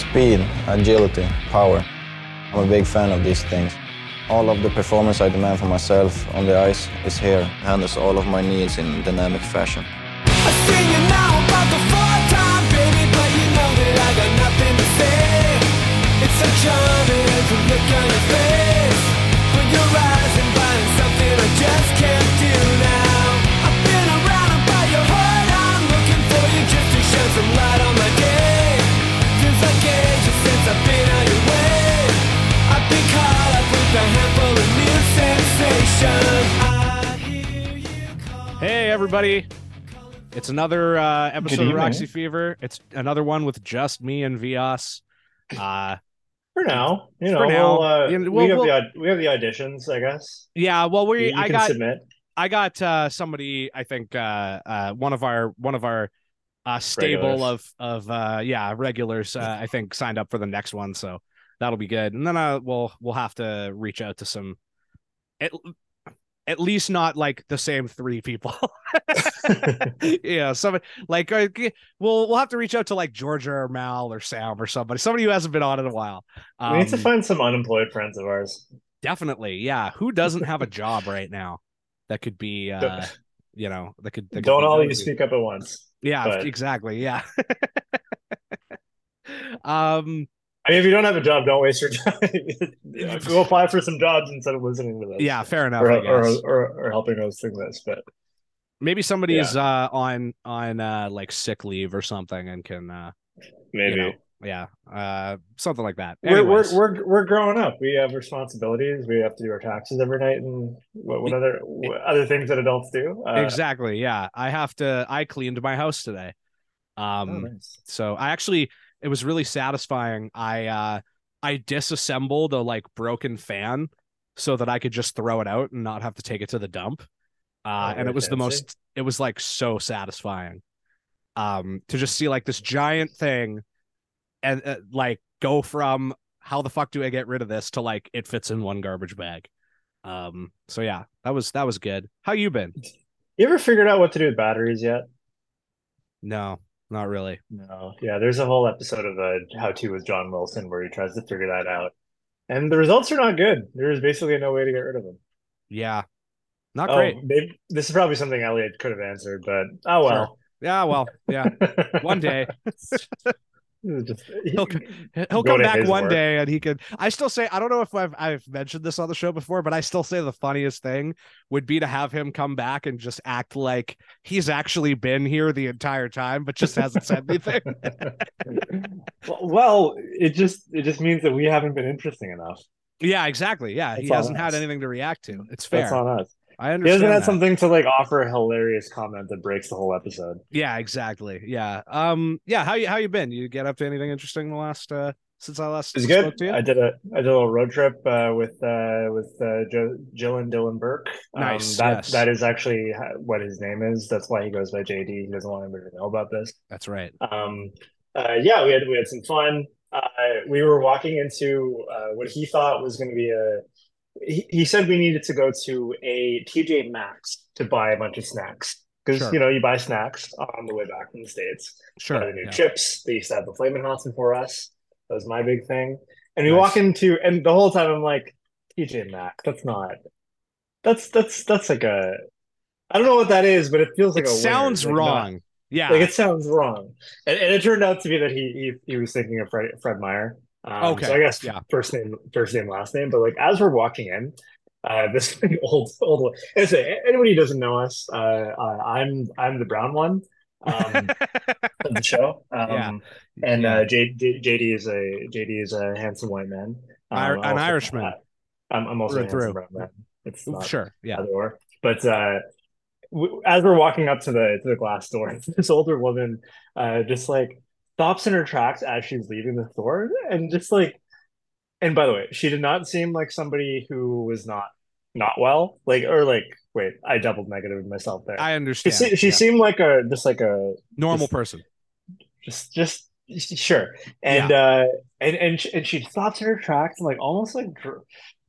Speed, agility, power. I'm a big fan of these things. All of the performance I demand for myself on the ice is here, It handles all of my needs in dynamic fashion. I sing you now about the fourth everybody. It's another uh, episode of. Roxy Fever. It's another one with just me and Vyas. Uh, For now, you know, For now. we'll, uh, Yeah, we we'll- have we'll- the we have the auditions, I guess. yeah, well, we you I can got submit. I got uh, somebody. I think uh, uh, one of our one of our uh, stable Regulars. of of uh, yeah regulars. Uh, I think signed up for the next one, so that'll be good. And then uh, we'll we'll have to reach out to some. At, at least not like the same three people. yeah, somebody like uh, we'll we'll have to reach out to like Georgia or Mal or Sam or somebody, somebody who hasn't been on in a while. we need to Um, find some unemployed friends of ours. definitely, yeah. Who doesn't have a job right now that could be, uh, you know, that could that could Don't all you speak up at once. Yeah, but- exactly. Yeah. um. I mean, if you don't have a job, don't waste your time. Go apply for some jobs instead of listening to this. Yeah. Fair enough. or, I or, guess. or or helping us think this. But Maybe somebody Yeah. is uh on on uh like sick leave or something and can uh maybe you know, yeah uh something like that. we're, we're we're we're growing up. We have responsibilities. We have to do our taxes every night, and what, what other what other things that adults do? Uh, exactly yeah i have to i cleaned my house today um oh, nice. so i actually it was really satisfying. I uh i disassembled a like broken fan so that i could just throw it out and not have to take it to the dump. Uh Oh, and it was the most it was like so satisfying um to just see like this giant thing and uh, like go from how the fuck do i get rid of this to like it fits in one garbage bag. Um so yeah that was that was good. How you been? You ever figured out what to do with batteries yet? no not really No. Yeah, there's a whole episode of a How To with John Wilson where he tries to figure that out. And the results are not good. There's basically no way to get rid of them. Yeah. Not Oh, great. maybe, this is probably something Elliot could have answered, but oh well. Yeah, well, yeah. One day. Just- He'll, he'll Go come back one work. day and he could I still say I don't know if I've I've mentioned this on the show before, but I still say the funniest thing would be to have him come back and just act like he's actually been here the entire time, but just hasn't said anything. well, it just it just means that we haven't been interesting enough. yeah, exactly. Yeah. he That's hasn't had anything to react to. It's That's fair. on us. I He understand. hasn't had that. something to like offer a hilarious comment that breaks the whole episode. Yeah, exactly. Yeah. Um, yeah, how you how you been? You get up to anything interesting the last uh since I last It's spoke good. to you? I did a I did a little road trip uh, with uh, with uh, Joe, Jill and Dylan Burke. Um, Nice, That yes. that is actually what his name is. That's why he goes by JD. He doesn't want anybody to know about this. That's right. Um, uh, yeah, we had we had some fun. Uh, we were walking into uh, what he thought was going to be a. He, he said we needed to go to a TJ Maxx to buy a bunch of snacks because Sure. you know you buy snacks on the way back from the states. Sure. The new yeah. chips. They used to have the Flamin' Hots for us. That was my big thing. And we Nice. walk into, and the whole time I'm like, TJ Maxx. That's not. That's that's that's like a. I don't know what that is, but it feels like It a sounds Like, not- wrong. Yeah. like it sounds wrong, and, and it turned out to be that he he, he was thinking of Fred, Fred Meyer. Um, Okay, so I guess yeah. first name, first name, last name. But like as we're walking in, uh, this old old. As anybody who doesn't know us, uh, uh, I'm I'm the brown one um, of the show. Um, Yeah. and Yeah. uh, J, J, JD is a JD is a handsome white man, um, I'm an also- Irishman. I'm, I'm also Through a and handsome brown man. It's not sure. Yeah. or. But uh, w- as we're walking up to the to the glass door, this older woman uh, just like stops in her tracks as she's leaving the store, and just like, and by the way, she did not seem like somebody who was not not well, like or like. Wait, I doubled negative myself there. I understand. se- she Yeah. seemed like a just like a normal just- person. just just sure and uh and and she, and she stops in her tracks and like almost like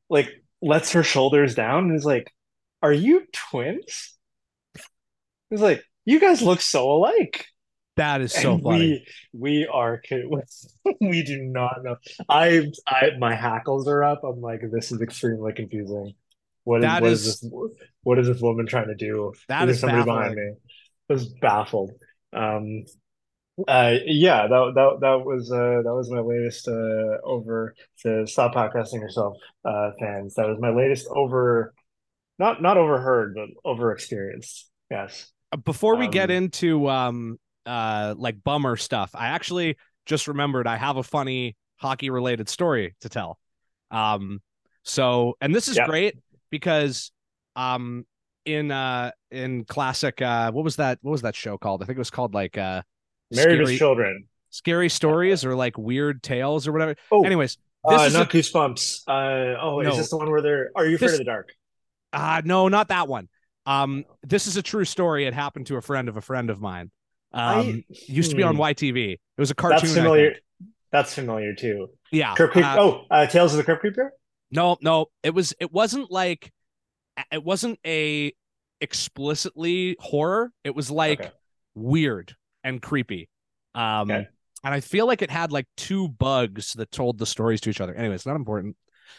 like lets her shoulders down and is like are you twins it's like you guys look so alike That is so And funny. We we are we do not know. I I my hackles are up. I'm like, this is extremely confusing. What is That what is is- this what is this woman trying to do? That is is somebody behind me. I was baffled. Um uh yeah, that that that was uh that was my latest uh over to stop podcasting yourself uh fans. That was my latest over not not overheard, but over experienced. Yes. Before we get Um, into um uh like bummer stuff, I actually just remembered I have a funny hockey related story to tell. Um so and this is Yeah. great because um in uh in classic uh what was that what was that show called? I think it was called like uh Married scary, with children. scary stories or like weird tales or whatever. Oh, Anyways, this uh, is a- not Goosebumps. Uh, oh, No. is this the one where they're? Are you afraid This- of the dark? Uh no, not that one. Um this is a true story. It happened to a friend of a friend of mine. Um used to be on hmm. YTV. It was a cartoon. That's familiar. That's familiar too. Yeah. Creep. uh, oh, uh, Tales of the Crypt Creeper. no, no. It was it wasn't like it wasn't a explicitly horror. It was like Okay. weird and creepy. Um Okay. and I feel like it had like two bugs that told the stories to each other. Anyway, it's not important.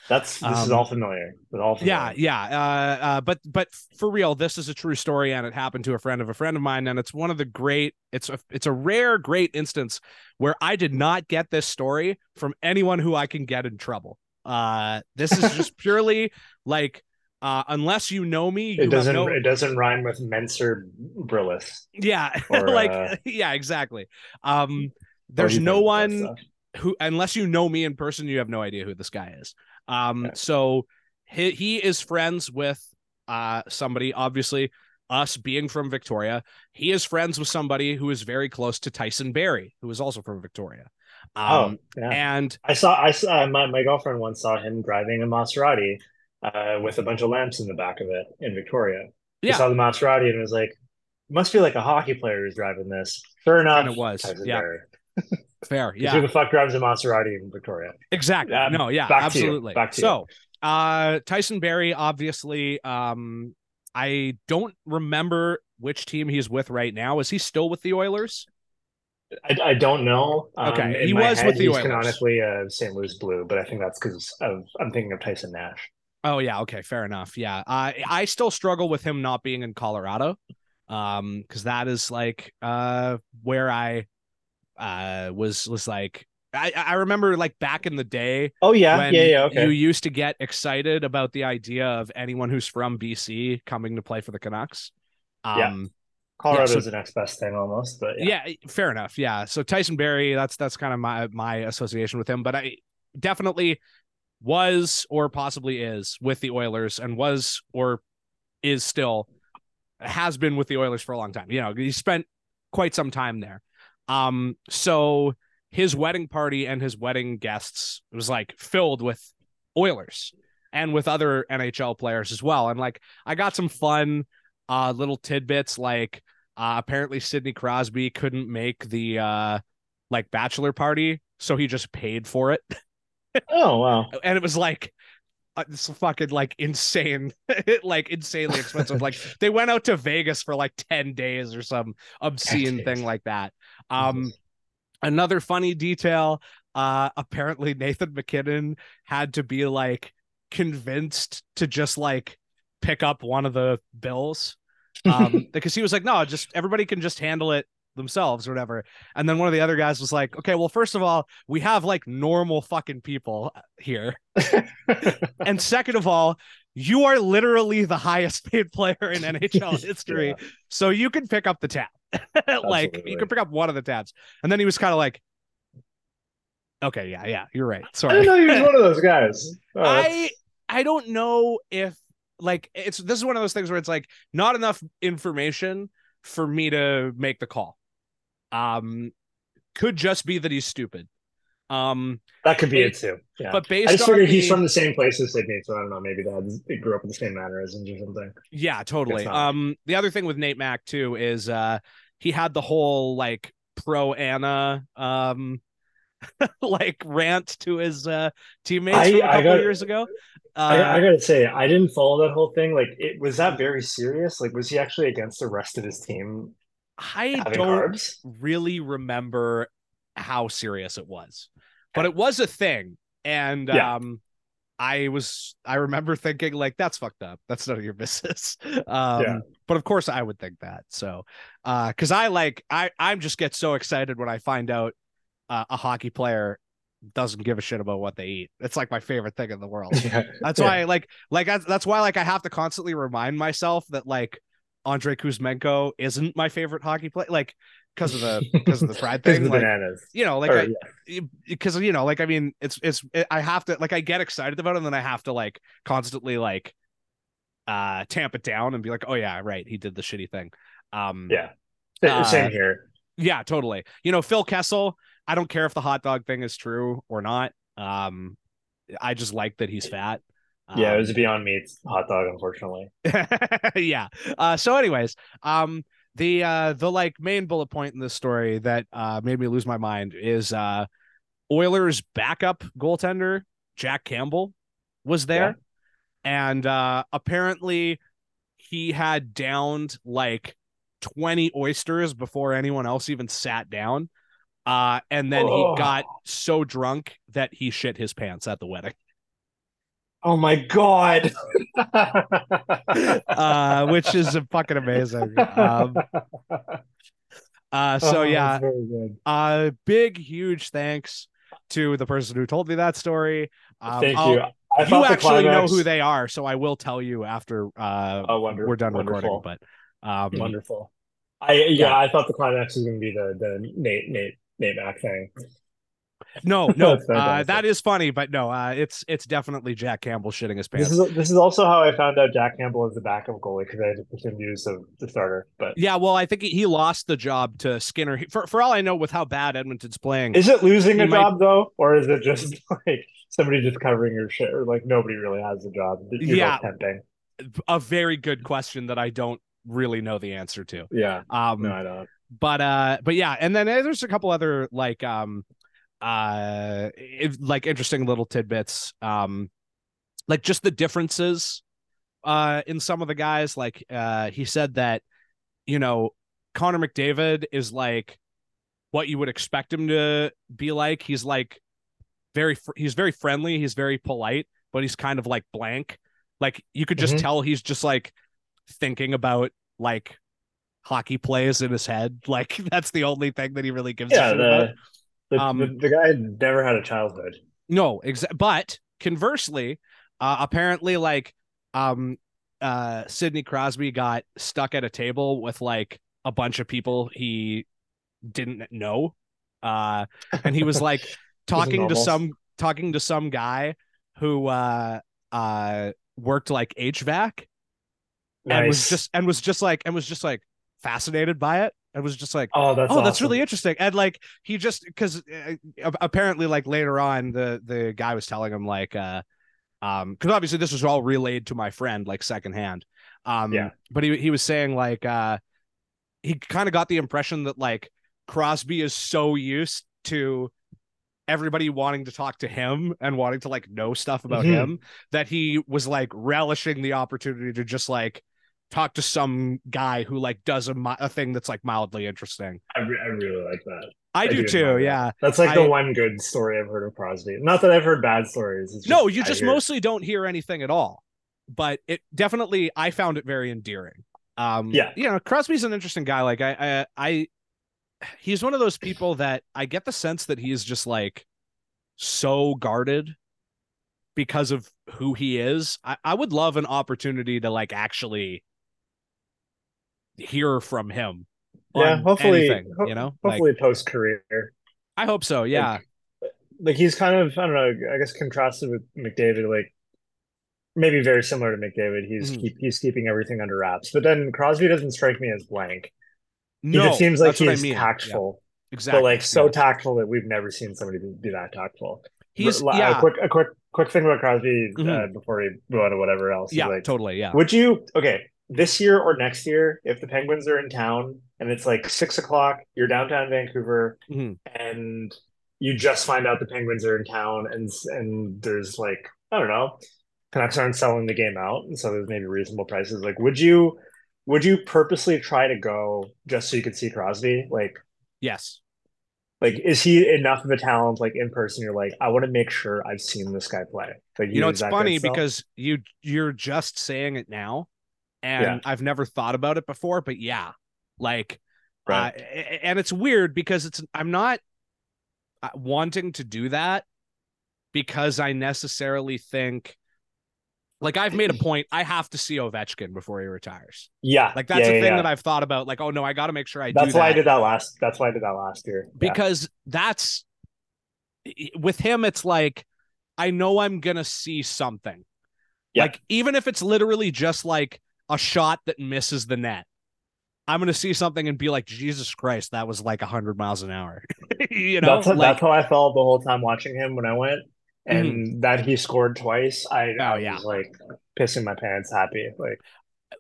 That's this is um, all familiar. It's all Yeah, familiar. yeah. Uh, uh, but but for real, this is a true story, and it happened to a friend of a friend of mine, and it's one of the great. It's a it's a rare, great instance where I did not get this story from anyone who I can get in trouble. Uh, this is just purely like, uh, unless you know me, you It doesn't. Have no, It doesn't rhyme with Menser Brillis. yeah, or, like uh, yeah, exactly. Um, there's no one who unless you know me in person you have no idea who this guy is um Okay. so he, he is friends with uh somebody obviously us being from victoria he is friends with somebody who is very close to tyson barrie who is also from victoria Oh, um yeah. and I saw. I saw. My my girlfriend once saw him driving a Maserati, uh, with a bunch of lamps in the back of it in Victoria. He Yeah. saw the Maserati and was like, "Must be like a hockey player who's driving this." Sure enough, And it was, Tyson yeah. Barrie. fair Yeah. Who the fuck drives a Maserati in Victoria? exactly Yeah, no yeah back to absolutely back to you. so uh tyson barrie obviously um i don't remember which team he's with right now is he still with the oilers I, I don't know. Um, Okay, he was head, with the he's Oilers. canonically a St. Louis Blue, but I think that's because of I'm thinking of Tyson Nash. Oh yeah, okay, fair enough. Yeah. I I still struggle with him not being in Colorado. Um cuz that is like uh where I uh was was like I I remember like back in the day Oh yeah, yeah, yeah. Okay. you used to get excited about the idea of anyone who's from BC coming to play for the Canucks. Yeah. Um Colorado's yeah, so- the next best thing almost, but yeah. yeah. fair enough. Yeah. So Tyson Barrie, that's that's kind of my my association with him, but I definitely was or possibly is with the Oilers and was or is still has been with the Oilers for a long time. You know, he spent quite some time there. Um so his wedding party and his wedding guests was like filled with Oilers and with other NHL players as well. And like I got some fun uh little tidbits like uh, apparently Sidney Crosby couldn't make the uh like bachelor party, so he just paid for it. Oh wow. And it was like uh, this fucking like insane, like insanely expensive. like they went out to Vegas for like 10 days or some obscene thing like that. Um another funny detail, uh apparently Nathan MacKinnon had to be like convinced to just like pick up one of the bills. Um because he was like no just everybody can just handle it themselves or whatever. And then one of the other guys was like okay well first of all we have like normal fucking people here. And second of all you are literally the highest paid player in nhl history Yeah. so you can pick up the tab like you can pick up one of the tabs and then he was kind of like okay yeah yeah you're right Sorry. I didn't know he was one of those guys. Oh, I I don't know if like it's this is one of those things where it's like not enough information for me to make the call. Um could just be that he's stupid. Um that could be ba- it too. Yeah. but based I just on figured he's from the same place as Sidney, so I don't know. Maybe that he grew up in the same mannerisms or something. yeah, totally. Um the other thing with Nate Mack too is uh he had the whole like pro Anna um like rant to his uh teammates I- a couple got- years ago. Uh, I, I gotta say, I didn't follow that whole thing. Like, it was that very serious. Like, was he actually against the rest of his team? I don't carbs. really remember how serious it was, but it was a thing. And Yeah. um, I was I remember thinking like that's fucked up. That's none of your business. um, Yeah. But of course I would think that. So, uh, because I like I I'm just get so excited when I find out uh, a hockey player doesn't give a shit about what they eat. It's like my favorite thing in the world. Yeah. That's Yeah. why like like that's, that's why like I have to constantly remind myself that like Andrei Kuzmenko isn't my favorite hockey player like because of the because of the Because thing like bananas. you know like Or, I, yeah. because you know like i mean it's it's i have to like i get excited about it and then i have to like constantly like uh tamp it down and be like oh yeah right he did the shitty thing um Yeah. Uh, Same here. yeah totally you know phil kessel i don't care if the hot dog thing is true or not um i just like that he's fat Yeah, it Um, was Beyond Meats hot dog, unfortunately. yeah. Uh, so, anyways, um, the uh, the like main bullet point in this story that uh made me lose my mind is uh, Oilers' backup goaltender Jack Campbell was there, and uh, apparently he had downed like twenty oysters before anyone else even sat down. Uh, and then he Oh. got so drunk that he shit his pants at the wedding. Oh my god. uh, which is fucking amazing. Um, uh, so Oh, yeah, that's very good. uh, big huge thanks to the person who told me that story. Um, Thank I'll- you. I you actually know who they are, so I will tell you after uh, Oh, wonder- we're done wonderful. recording. But um, Wonderful. I yeah, Yeah. I thought the climax was going to be the the Nate Nate Nate Mac thing. no, no, uh, that is funny, but no, uh, it's it's definitely Jack Campbell shitting his pants. This is this is also how I found out Jack Campbell is the backup goalie because I had to presume use of the starter. But yeah, well, I think he, he lost the job to Skinner. He- For for all I know, with how bad Edmonton's playing, is it losing a might- job though, or is it just like somebody just covering your shit, or like nobody really has a job? You're Yeah. tempting. a very good question that I don't really know the answer to. Yeah. Um, No, I don't. but uh but yeah and then uh, there's a couple other like um uh it- like interesting little tidbits um like just the differences uh in some of the guys like uh he said that you know Connor McDavid is like what you would expect him to be like he's like very fr- he's very friendly he's very polite but he's kind of like blank like you could just Mhm. tell he's just like thinking about like hockey plays in his head like that's the only thing that he really gives a Yeah, about the the, Um, the the guy never had a childhood. no, exa- but conversely, uh, apparently, like, um, uh, Sidney Crosby got stuck at a table with like a bunch of people he didn't know, uh, and he was like talking to some talking to some guy who uh uh worked like HVAC and was just and was just like and was just like fascinated by it and was just like oh, that's oh that's really interesting. And like he just because uh, apparently like later on the the guy was telling him like uh um because obviously this was all relayed to my friend like secondhand. Um Yeah. but he, he was saying like uh he kind of got the impression that like crosby is so used to everybody wanting to talk to him and wanting to like know stuff about Mhm. him that he was like relishing the opportunity to just like talk to some guy who like does a, a thing that's like mildly interesting I, re- I really like that. I, do do too. admire that. Yeah. That's like I- the one good story I've heard of Crosby. Not that I've heard bad stories. It's No, you just mostly don't hear anything at all. But it definitely, I found it very endearing. Um, Yeah. You know, Crosby's an interesting guy. Like I, I, I, he's one of those people that I get the sense that he's just like so guarded because of who he is. I, I would love an opportunity to like actually hear from him. Yeah, hopefully, anything, ho- you know, like hopefully post career. I hope so. Yeah. Like he's kind of I don't know. I guess contrasted with McDavid, like maybe very similar to McDavid. He's Mhm. keep he's keeping everything under wraps. But then Crosby doesn't strike me as blank. No, just seems like what I he's mean. Yeah, tactful, exactly. but like so yeah. tactful that we've never seen somebody be, that tactful. he's R- yeah, A quick, a quick, quick thing about Crosby uh, Mhm. before we move on to whatever else. yeah, like, totally. Yeah. Would you okay this year or next year if the Penguins are in town and it's like six o'clock, you're downtown Vancouver, Mhm. and you just find out the Penguins are in town, and and there's like I don't know, Canucks aren't selling the game out, and so there's maybe reasonable prices. Like, would you would you purposely try to go just so you could see Crosby? Like, Yes. like is he enough of a talent? Like in person, you're like, I want to make sure I've seen this guy play. Like, You know, it's funny because you you're just saying it now, and Yeah. I've never thought about it before, but yeah, like, Right. uh, and it's weird because it's I'm not uh, wanting to do that because I necessarily think, like, I've made a point. I have to see Ovechkin before he retires. yeah, Like that's yeah, a thing yeah. that I've thought about. Like, oh no, I got to make sure I That's do why I did that last. That's why I did that last year. Yeah. because that's with him it's like i know i'm gonna see something Yeah. like even if it's literally just like a shot that misses the net i'm gonna see something and be like jesus christ that was like 100 miles an hour you know that's like, that's how I felt the whole time watching him when I went, and that he scored twice. I, I Mm-hmm. Oh, was yeah. like pissing my pants, happy. Like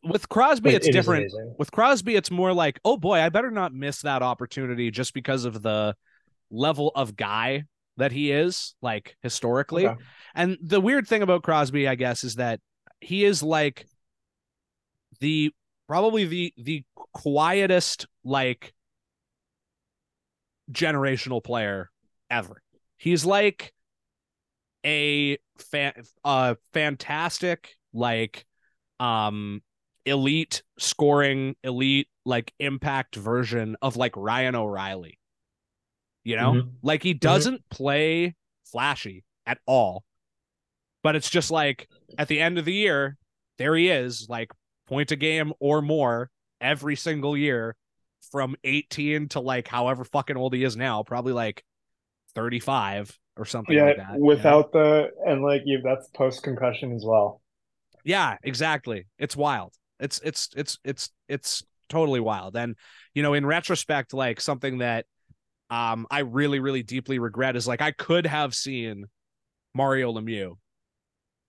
with crosby it- it's it different with crosby it's more like oh boy i better not miss that opportunity just because of the level of guy that he is like historically Okay. And the weird thing about Crosby, I guess, is that he is like the probably the the quietest like generational player ever. He's like a fan uh fantastic like um elite scoring elite like impact version of like Ryan O'Reilly. You know? Mhm. Like he doesn't play flashy at all. But it's just like at the end of the year, there he is, like point a game or more every single year from 18 to like however fucking old he is now, probably like 35 or something Yeah, like that. you know? without the and like you, that's post concussion as well. Yeah, exactly. It's wild. It's it's it's it's it's totally wild. And you know, in retrospect, like something that um I really, really deeply regret is like I could have seen Mario Lemieux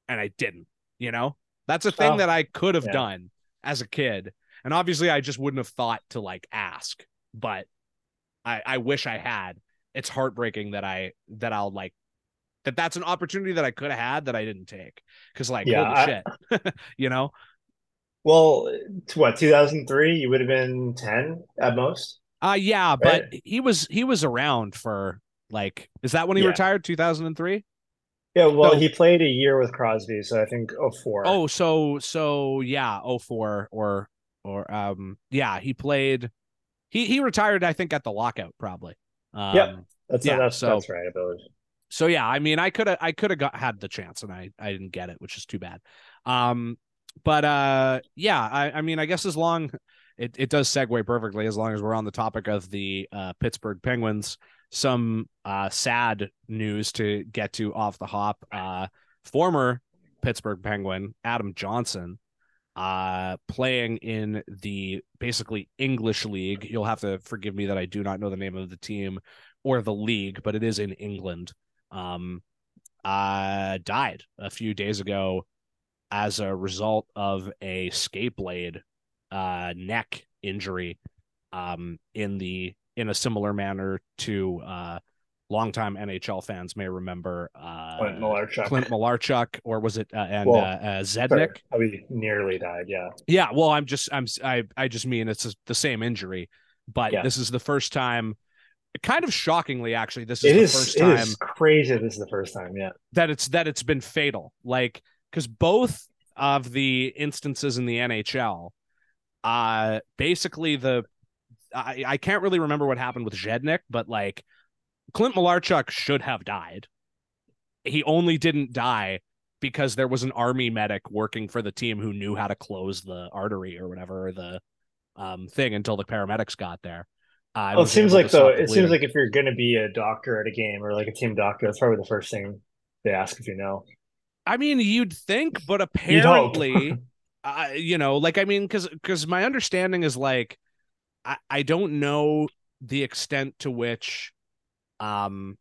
and I didn't, you know? That's a thing Oh, that I could have yeah. done as a kid. And obviously I just wouldn't have thought to like ask, but I I wish I had. It's heartbreaking that I that I'll like that that's an opportunity that I could have had that I didn't take. Cause like Yeah, holy I- shit. you know? Well, to what 2003? You would have been 10 at most. Uh yeah, but he was he was around for like is that when he Yeah. retired 2003? Yeah, well, So- he played a year with Crosby, so I think 04. Oh, so so yeah, 04 or or um yeah, he played he he retired I think at the lockout probably. Um Yep. that's yeah, that's so- that's right, so yeah, I mean I could have I could have got had the chance and I I didn't get it, which is too bad. Um but uh yeah, I I mean I guess as long it, it does segue perfectly as long as we're on the topic of the uh Pittsburgh Penguins. Some uh sad news to get to off the hop. Uh former Pittsburgh Penguin, Adam Johnson, uh playing in the basically English league. You'll have to forgive me that I do not know the name of the team or the league, but it is in England. Um uh died a few days ago as a result of a skate blade uh neck injury um in the in a similar manner to uh longtime NHL fans may remember uh Clint Malarchuk. Clint Malarchuk or was it uh, and Well, uh, uh Zednik? how he nearly died. Yeah. Yeah, well, I'm just I'm I I just mean it's the same injury, but Yeah. this is the first time. Kind of shockingly, actually, this is It the is. first time is crazy. This is the first time. Yeah. that it's that it's been fatal. Like because both of the instances in the NHL, uh, basically the I I can't really remember what happened with Zednik, but like Clint Malarchuk should have died. He only didn't die because there was an army medic working for the team who knew how to close the artery or whatever or the um thing until the paramedics got there. Uh, Well, it seems like though. It seems like if you're going to be a doctor at a game or like a team doctor, that's probably the first thing they ask if you know. I mean, you'd think, but apparently, uh, you know, like I mean, because because my understanding is like, I I don't know the extent to which, um,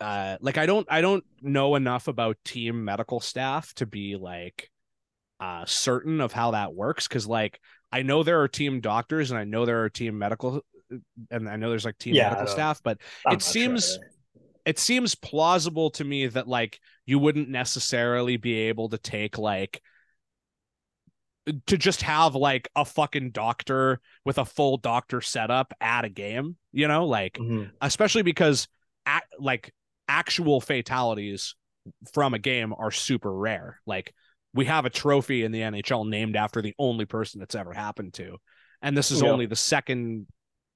uh, like I don't I don't know enough about team medical staff to be like, uh, certain of how that works. Because like I know there are team doctors and I know there are team medical, and I know there's like team Yeah, medical staff, but I'm It not sure seems- it seems plausible to me that like you wouldn't necessarily be able to take like to just have like a fucking doctor with a full doctor setup at a game, you know, like Mhm. especially because ac like actual fatalities from a game are super rare. Like we have a trophy in the NHL named after the only person that's ever happened to. And this is Yeah. only the second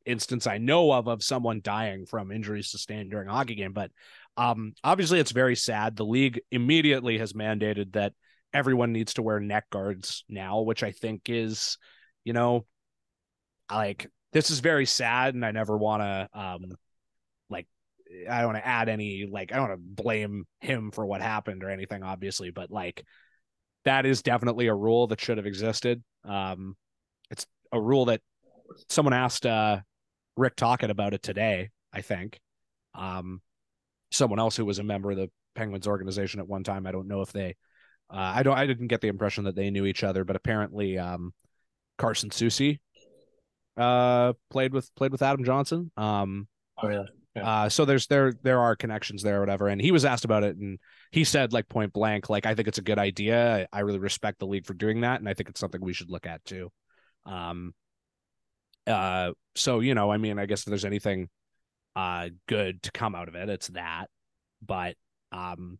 instance I know of of someone dying from injuries sustained during a hockey game. But um, obviously, it's very sad. The league immediately has mandated that everyone needs to wear neck guards now, which I think is, you know, like this is very sad, and I never want to, um, like, I don't want to add any, like, I don't want to blame him for what happened or anything, obviously, but like, that is definitely a rule that should have existed. Um, it's a rule that someone asked uh Rick Tocchet about it today, I think. Um, someone else who was a member of the Penguins organization at one time. I don't know if they, uh, I don't, I didn't get the impression that they knew each other, but apparently, um, Carson Soucy, uh, played with played with Adam Johnson. Um, Oh yeah. uh, so there's there there are connections there, or whatever. And he was asked about it, and he said like point blank, like I think it's a good idea. I really respect the league for doing that, and I think it's something we should look at too. Um, uh, so you know, I mean, I guess if there's anything, uh, good to come out of it, it's that. But um,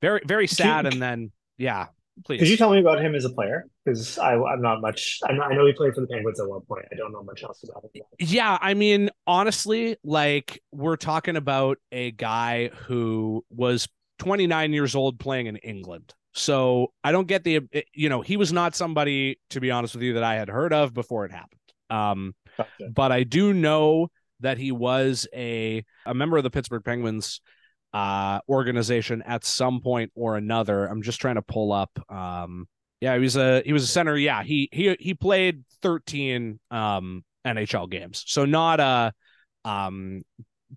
very very sad, you- and then yeah, please. Could you tell me about him as a player? Because I'm not much. I'm not, I know he played for the Penguins at one point. I don't know much else about him. Yeah, I mean, honestly, like we're talking about a guy who was 29 years old playing in England. So I don't get the, you know, he was not somebody, to be honest with you, that I had heard of before it happened. Um, Gotcha. but I do know that he was a a member of the Pittsburgh Penguins uh organization at some point or another. I'm just trying to pull up um yeah, he was a he was a center. Yeah, he he he played 13 um NHL games. So not uh um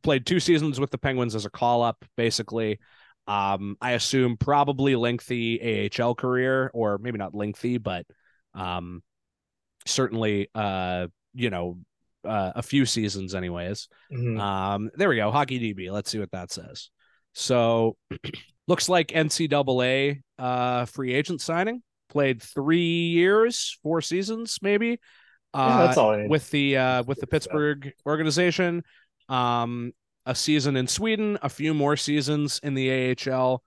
played two seasons with the Penguins as a call up basically. Um I assume probably lengthy AHL career or maybe not lengthy but um certainly uh you know uh, a few seasons anyways. Mhm. Um, there we go. Hockey DB. Let's see what that says. So looks like NCAA uh free agent signing. Played three years, four seasons, maybe. Yeah, Uh, that's all I need. with the uh with the Pittsburgh organization. Um, a season in Sweden, a few more seasons in the AHL.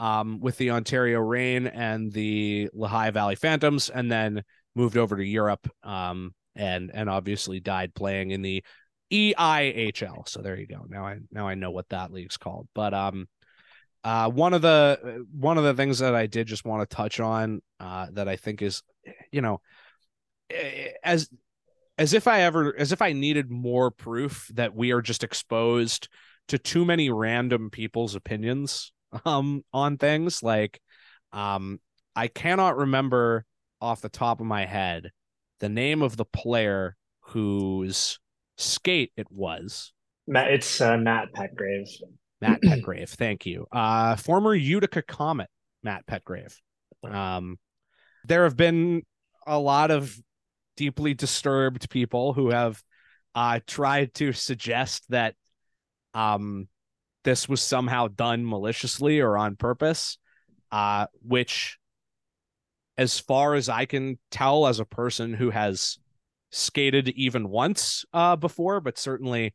Um, with the Ontario Reign and the Lehigh Valley Phantoms, and then moved over to Europe. Um, and and obviously died playing in the E EIHL. So there you go. Now I now I know what that league's called. But um uh one of the one of the things that I did just want to touch on uh that I think is you know eh, as as if I ever as if I needed more proof that we are just exposed to too many random people's opinions um on things like um I cannot remember off the top of my head the name of the player whose skate it was. Matt, it's uh, Matt Petgrave. Matt Petgrave, thank you. Uh former Utica Comet, Matt Petgrave. Um there have been a lot of deeply disturbed people who have uh tried to suggest that um this was somehow done maliciously or on purpose uh which as far as I can tell as a person who has skated even once uh before but certainly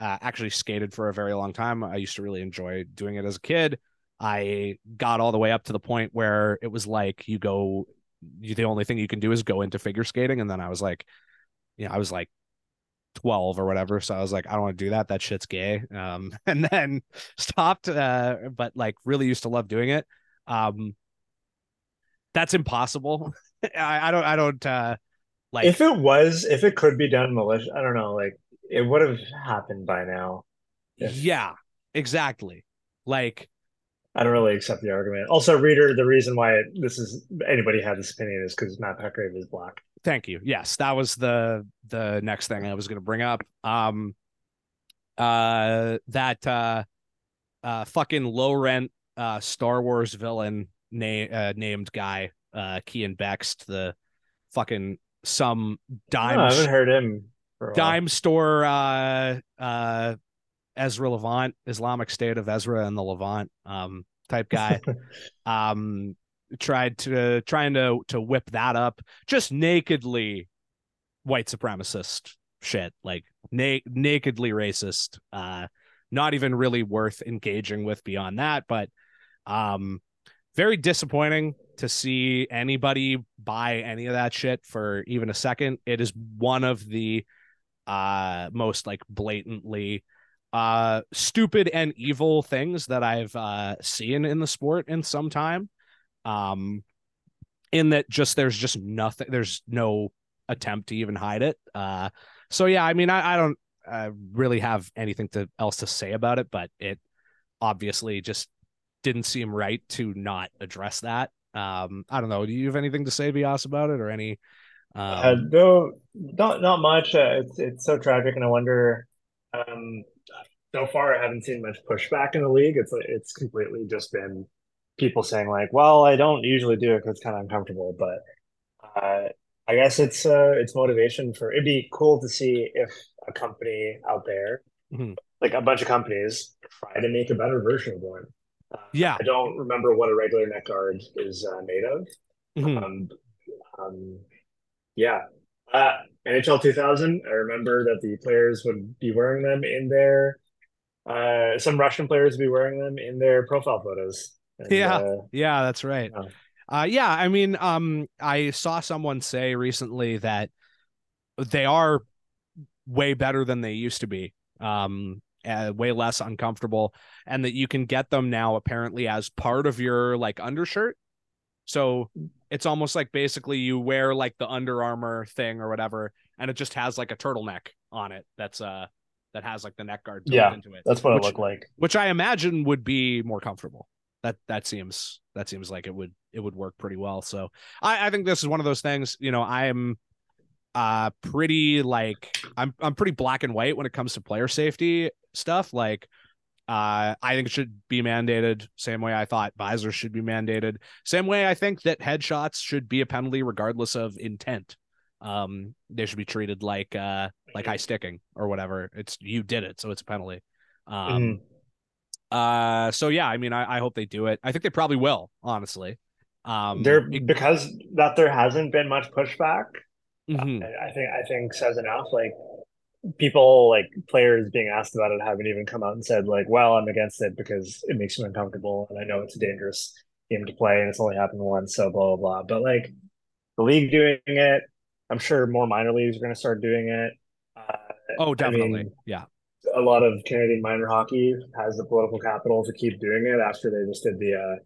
uh, actually skated for a very long time. I used to really enjoy doing it as a kid. I got all the way up to the point where it was like you go, you, the only thing you can do is go into figure skating, and then I was like, you know, I was like twelve or whatever, so I was like, I don't want to do that. That shit's gay. Um, and then stopped. Uh, but like really used to love doing it. Um, that's impossible. I, I don't. I don't. Uh, like if it was, if it could be done malicious, I don't know. Like it would have happened by now. if- yeah, exactly. Like I don't really accept the argument. Also, reader, the reason why it, this is anybody had this opinion is because Matt Petgrave is black. Thank you. Yes, that was the the next thing I was going to bring up. Um, uh, that uh, uh, fucking low rent uh Star Wars villain name uh, named guy uh Kean Bexte, the fucking some dime Oh, I haven't heard him for a while. dime store uh uh Ezra Levant, Islamic State of Ezra and the Levant um type guy. um tried to trying to to whip that up just nakedly white supremacist shit like na- nakedly racist uh not even really worth engaging with beyond that but um very disappointing to see anybody buy any of that shit for even a second. It is one of the uh most like blatantly uh stupid and evil things that i've uh seen in the sport in some time. Um in that just there's just nothing there's no attempt to even hide it. Uh so yeah i mean i, I don't uh, really have anything to else to say about it but it obviously just didn't seem right to not address that um i don't know do you have anything to say Vyas about it or any Uh, um no, not not much. Uh, it's it's so tragic, and I wonder. Um, so far, I haven't seen much pushback in the league. It's it's completely just been people saying like, "Well, I don't usually do it because it's kind of uncomfortable." But uh, I guess it's uh, it's motivation for. It'd be cool to see if a company out there, Mhm. like a bunch of companies, try to make a better version of one. Uh, Yeah. I don't remember what a regular neck guard is uh, made of. mhm. Um, um, yeah. Uh, NHL 2000, I remember that the players would be wearing them in their, uh, some Russian players would be wearing them in their profile photos. And, Yeah. uh, Yeah, that's right. Yeah. Uh, yeah, I mean, um, I saw someone say recently that they are way better than they used to be, um, uh, way less uncomfortable, and that you can get them now apparently as part of your like undershirt. So it's almost like basically you wear like the Under Armour thing or whatever, and it just has like a turtleneck on it. That's uh that has like the neck guard Yeah, into it that's what Which- it looked like. which I imagine would be more comfortable. That that seems that seems like it would it would work pretty well. So I, I think this is one of those things. You know, I am uh pretty like I'm I'm pretty black and white when it comes to player safety stuff. Like uh I think it should be mandated. Same way I thought visors should be mandated. Same way I think that headshots should be a penalty regardless of intent. Um, they should be treated like uh like high sticking or whatever. It's you did it, so it's a penalty. Um, Mhm. uh, so yeah, I mean, I, I hope they do it. I think they probably will, honestly. Um, there it- because that there hasn't been much pushback. mhm. I I think I think says enough. Like people, like players being asked about it, haven't even come out and said like, "Well, I'm against it because it makes me uncomfortable, and I know it's a dangerous game to play, and it's only happened once." So blah blah blah. But like the league doing it, I'm sure more minor leagues are going to start doing it. Uh, Oh, definitely. mean, yeah. a lot of Canadian minor hockey has the political capital to keep doing it after they just did the uh,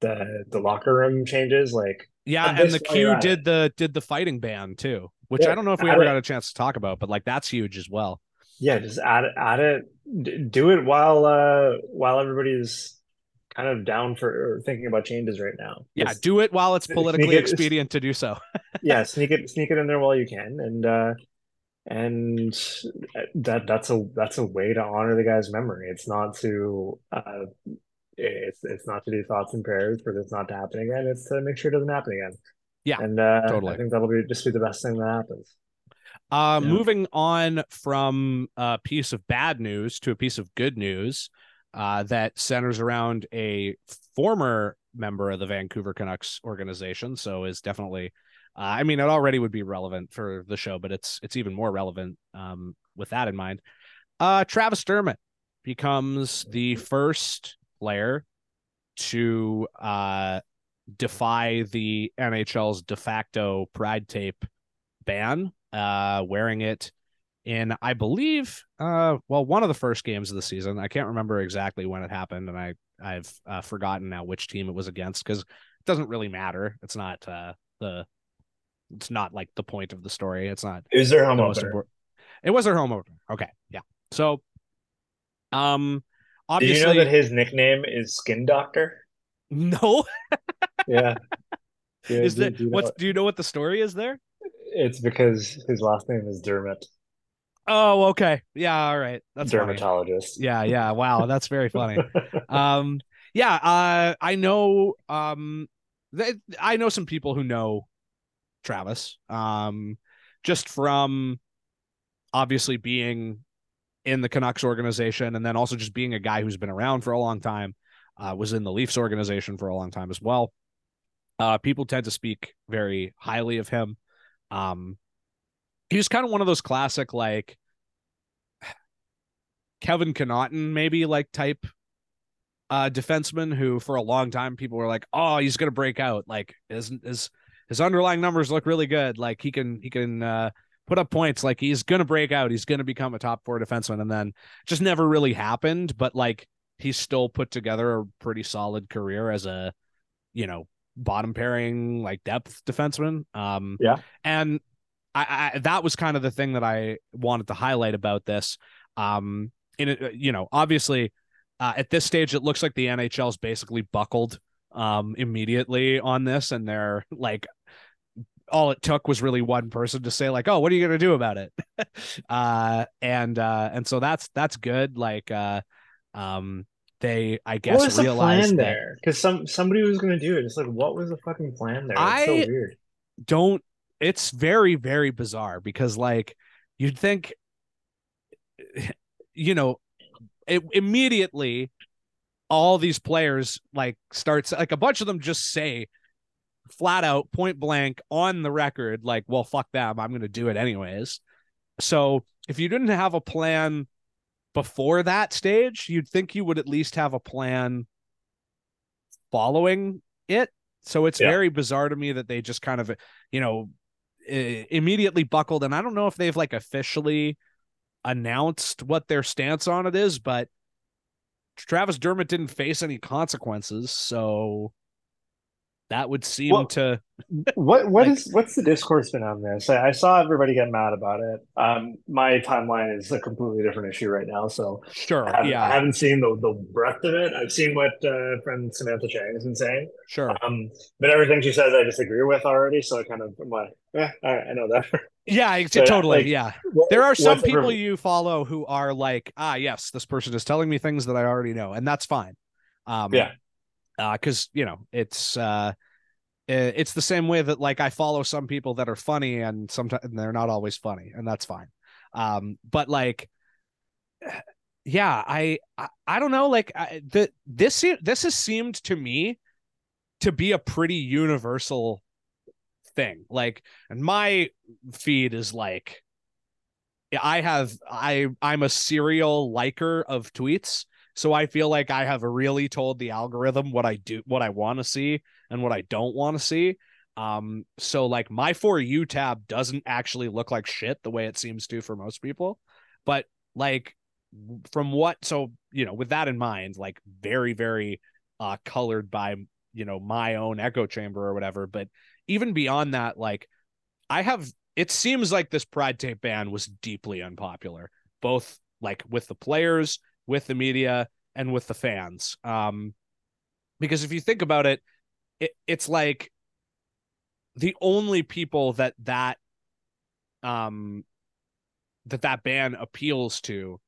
the the locker room changes. Like Yeah, And the Q did the did the fighting ban too, which Yeah, I don't know if we ever it. got a chance to talk about, but like that's huge as well. yeah, just add it, add it, do it while uh while everybody's kind of down for or thinking about changes right now. Yeah, Just- do it while it's politically it- expedient to do so. yeah, sneak it sneak it in there while you can, and uh and that that's a that's a way to honor the guy's memory. It's not to uh it's it's not to do thoughts and prayers for this not to happen again. It's to make sure it doesn't happen again. Yeah, and uh, totally. I think that'll be just be the best thing that happens. Uh, Yeah. Moving on from a piece of bad news to a piece of good news uh, that centers around a former member of the Vancouver Canucks organization. So is definitely, uh, I mean, it already would be relevant for the show, but it's it's even more relevant um, with that in mind. Uh, Travis Dermott becomes the first player to uh, defy the NHL's de facto pride tape ban, uh, wearing it in, I believe, uh, well, one of the first games of the season. I can't remember exactly when it happened, and I I've uh, forgotten now which team it was against because it doesn't really matter. It's not uh, the, it's not like the point of the story. It's not It was their home most opener. important. It was their home opener. Okay, yeah. So, um, obviously, Did you know that his nickname is Skin Doctor? no. Yeah. Yeah, is do- that you know what's? it? Do you know what the story is there? It's because his last name is Dermott, Oh, okay. Yeah, all right. That's funny. dermatologist. Yeah, yeah. Wow, that's very funny. um yeah uh i know um th- i know some people who know travis um just from obviously being in the canucks organization and then also just being a guy who's been around for a long time uh was in the leafs organization for a long time as well Uh, people tend to speak very highly of him. Um, he was kind of one of those classic like Kevin Connauton, maybe like type uh defenseman who for a long time people were like, oh, he's gonna break out. Like his his his underlying numbers look really good. Like he can he can uh put up points. Like he's gonna break out. He's gonna become a top four defenseman, and then just never really happened. But like he's still put together a pretty solid career as a you know bottom pairing like depth defenseman. Um, Yeah. and I, I that was kind of the thing that I wanted to highlight about this. Um, in it, you know, obviously, uh, at this stage, it looks like the NHL's basically buckled um immediately on this, and they're like, all it took was really one person to say like, "Oh, what are you gonna do about it?" uh, and uh, and so that's that's good. Like, uh, um, they I guess what was the realized plan that there? Because some somebody was going to do it. It's like, what was the fucking plan there? It's so I- weird. don't it's very very bizarre because like you'd think you know it, immediately all these players like starts like a bunch of them just say flat out point blank on the record like well fuck them i'm going to do it anyways so if you didn't have a plan before that stage you'd think you would at least have a plan following it. So it's Yeah. very bizarre to me that they just kind of you know immediately buckled. And i don't know if they've like officially announced what their stance on it is but travis dermott didn't face any consequences. So that would seem Well- to What what Like- is what's the discourse been on this? I, I saw everybody get mad about it. Um, my timeline is a completely different issue right now, so sure I haven't, I haven't seen the the breadth of it. I've seen what uh, friend Samantha Chang has been saying, sure um, but everything she says I disagree with already. So I kind of I'm like, yeah, all right, I know that. yeah I- So, totally like, yeah What- there are some people you follow who are like ah yes this person is telling me things that i already know and that's fine um Yeah. Uh because you know it's uh it's the same way that like i follow some people that are funny and sometimes they're not always funny and that's fine. Um but like yeah i i, I don't know like I, the this this has seemed to me to be a pretty universal thing. Like and my feed is like I have I I'm a serial liker of tweets, so I feel like I have really told the algorithm what I do what I want to see and what I don't want to see. Um so like my for you tab doesn't actually look like shit the way it seems to for most people. But like from what so you know with that in mind like very very uh colored by you know my own echo chamber or whatever but even beyond that like I have it seems like this pride tape ban was deeply unpopular, both like with the players, with the media, and with the fans. Um, because if you think about it, it it's like the only people that that um that that ban appeals to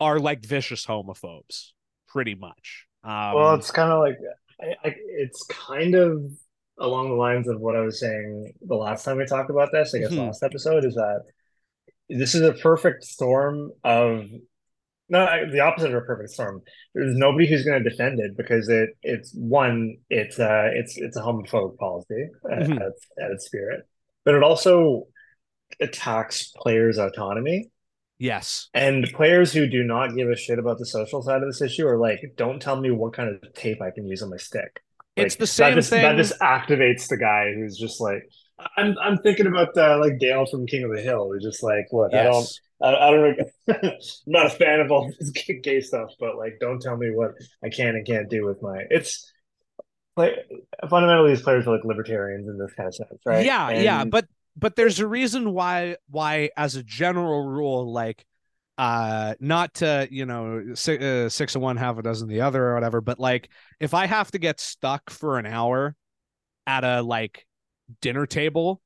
are like vicious homophobes, pretty much. Um, well, it's kind of like I, I, it's kind of along the lines of what I was saying the last time we talked about this. I guess Mhm. last episode is that this is a perfect storm of no, I- the opposite of a perfect storm. There's nobody who's going to defend it because it it's one it's uh it's it's a homophobic policy at, Mhm. at, its, at its spirit, but it also attacks players' autonomy. yes, And players who do not give a shit about the social side of this issue are like, don't tell me what kind of tape I can use on my stick. it's the same that just, thing. That just activates the guy who's just like, I'm I'm thinking about uh, like Dale from King of the Hill. Who's just like, look, I don't, yes. I, I don't, know. I'm not a fan of all this gay- stuff, but like, don't tell me what I can and can't do with my. It's like fundamentally, these players are like libertarians in this kind of sense, right? Yeah, yeah, but but there's a reason why why as a general rule, like uh not to you know six, uh, six of one half a dozen the other or whatever but like if i have to get stuck for an hour at a like dinner table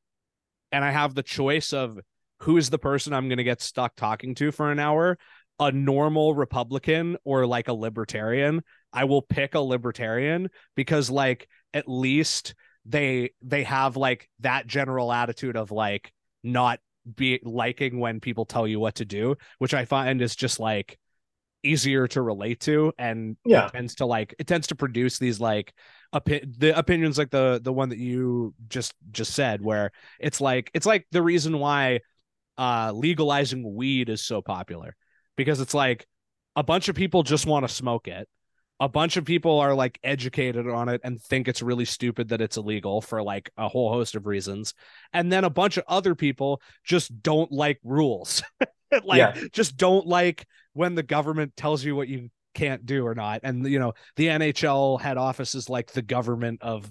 and i have the choice of who is the person i'm going to get stuck talking to for an hour a normal republican or like a libertarian i will pick a libertarian because like at least they they have like that general attitude of like not be liking when people tell you what to do which i find is just like easier to relate to and Yeah. it tends to like it tends to produce these like opi- the opinions like the the one that you just just said where it's like it's like the reason why uh legalizing weed is so popular because it's like a bunch of people just want to smoke it a bunch of people are like educated on it and think it's really stupid that it's illegal for like a whole host of reasons and then a bunch of other people just don't like rules like Yeah. just don't like when the government tells you what you can't do or not and you know the NHL head office is like the government of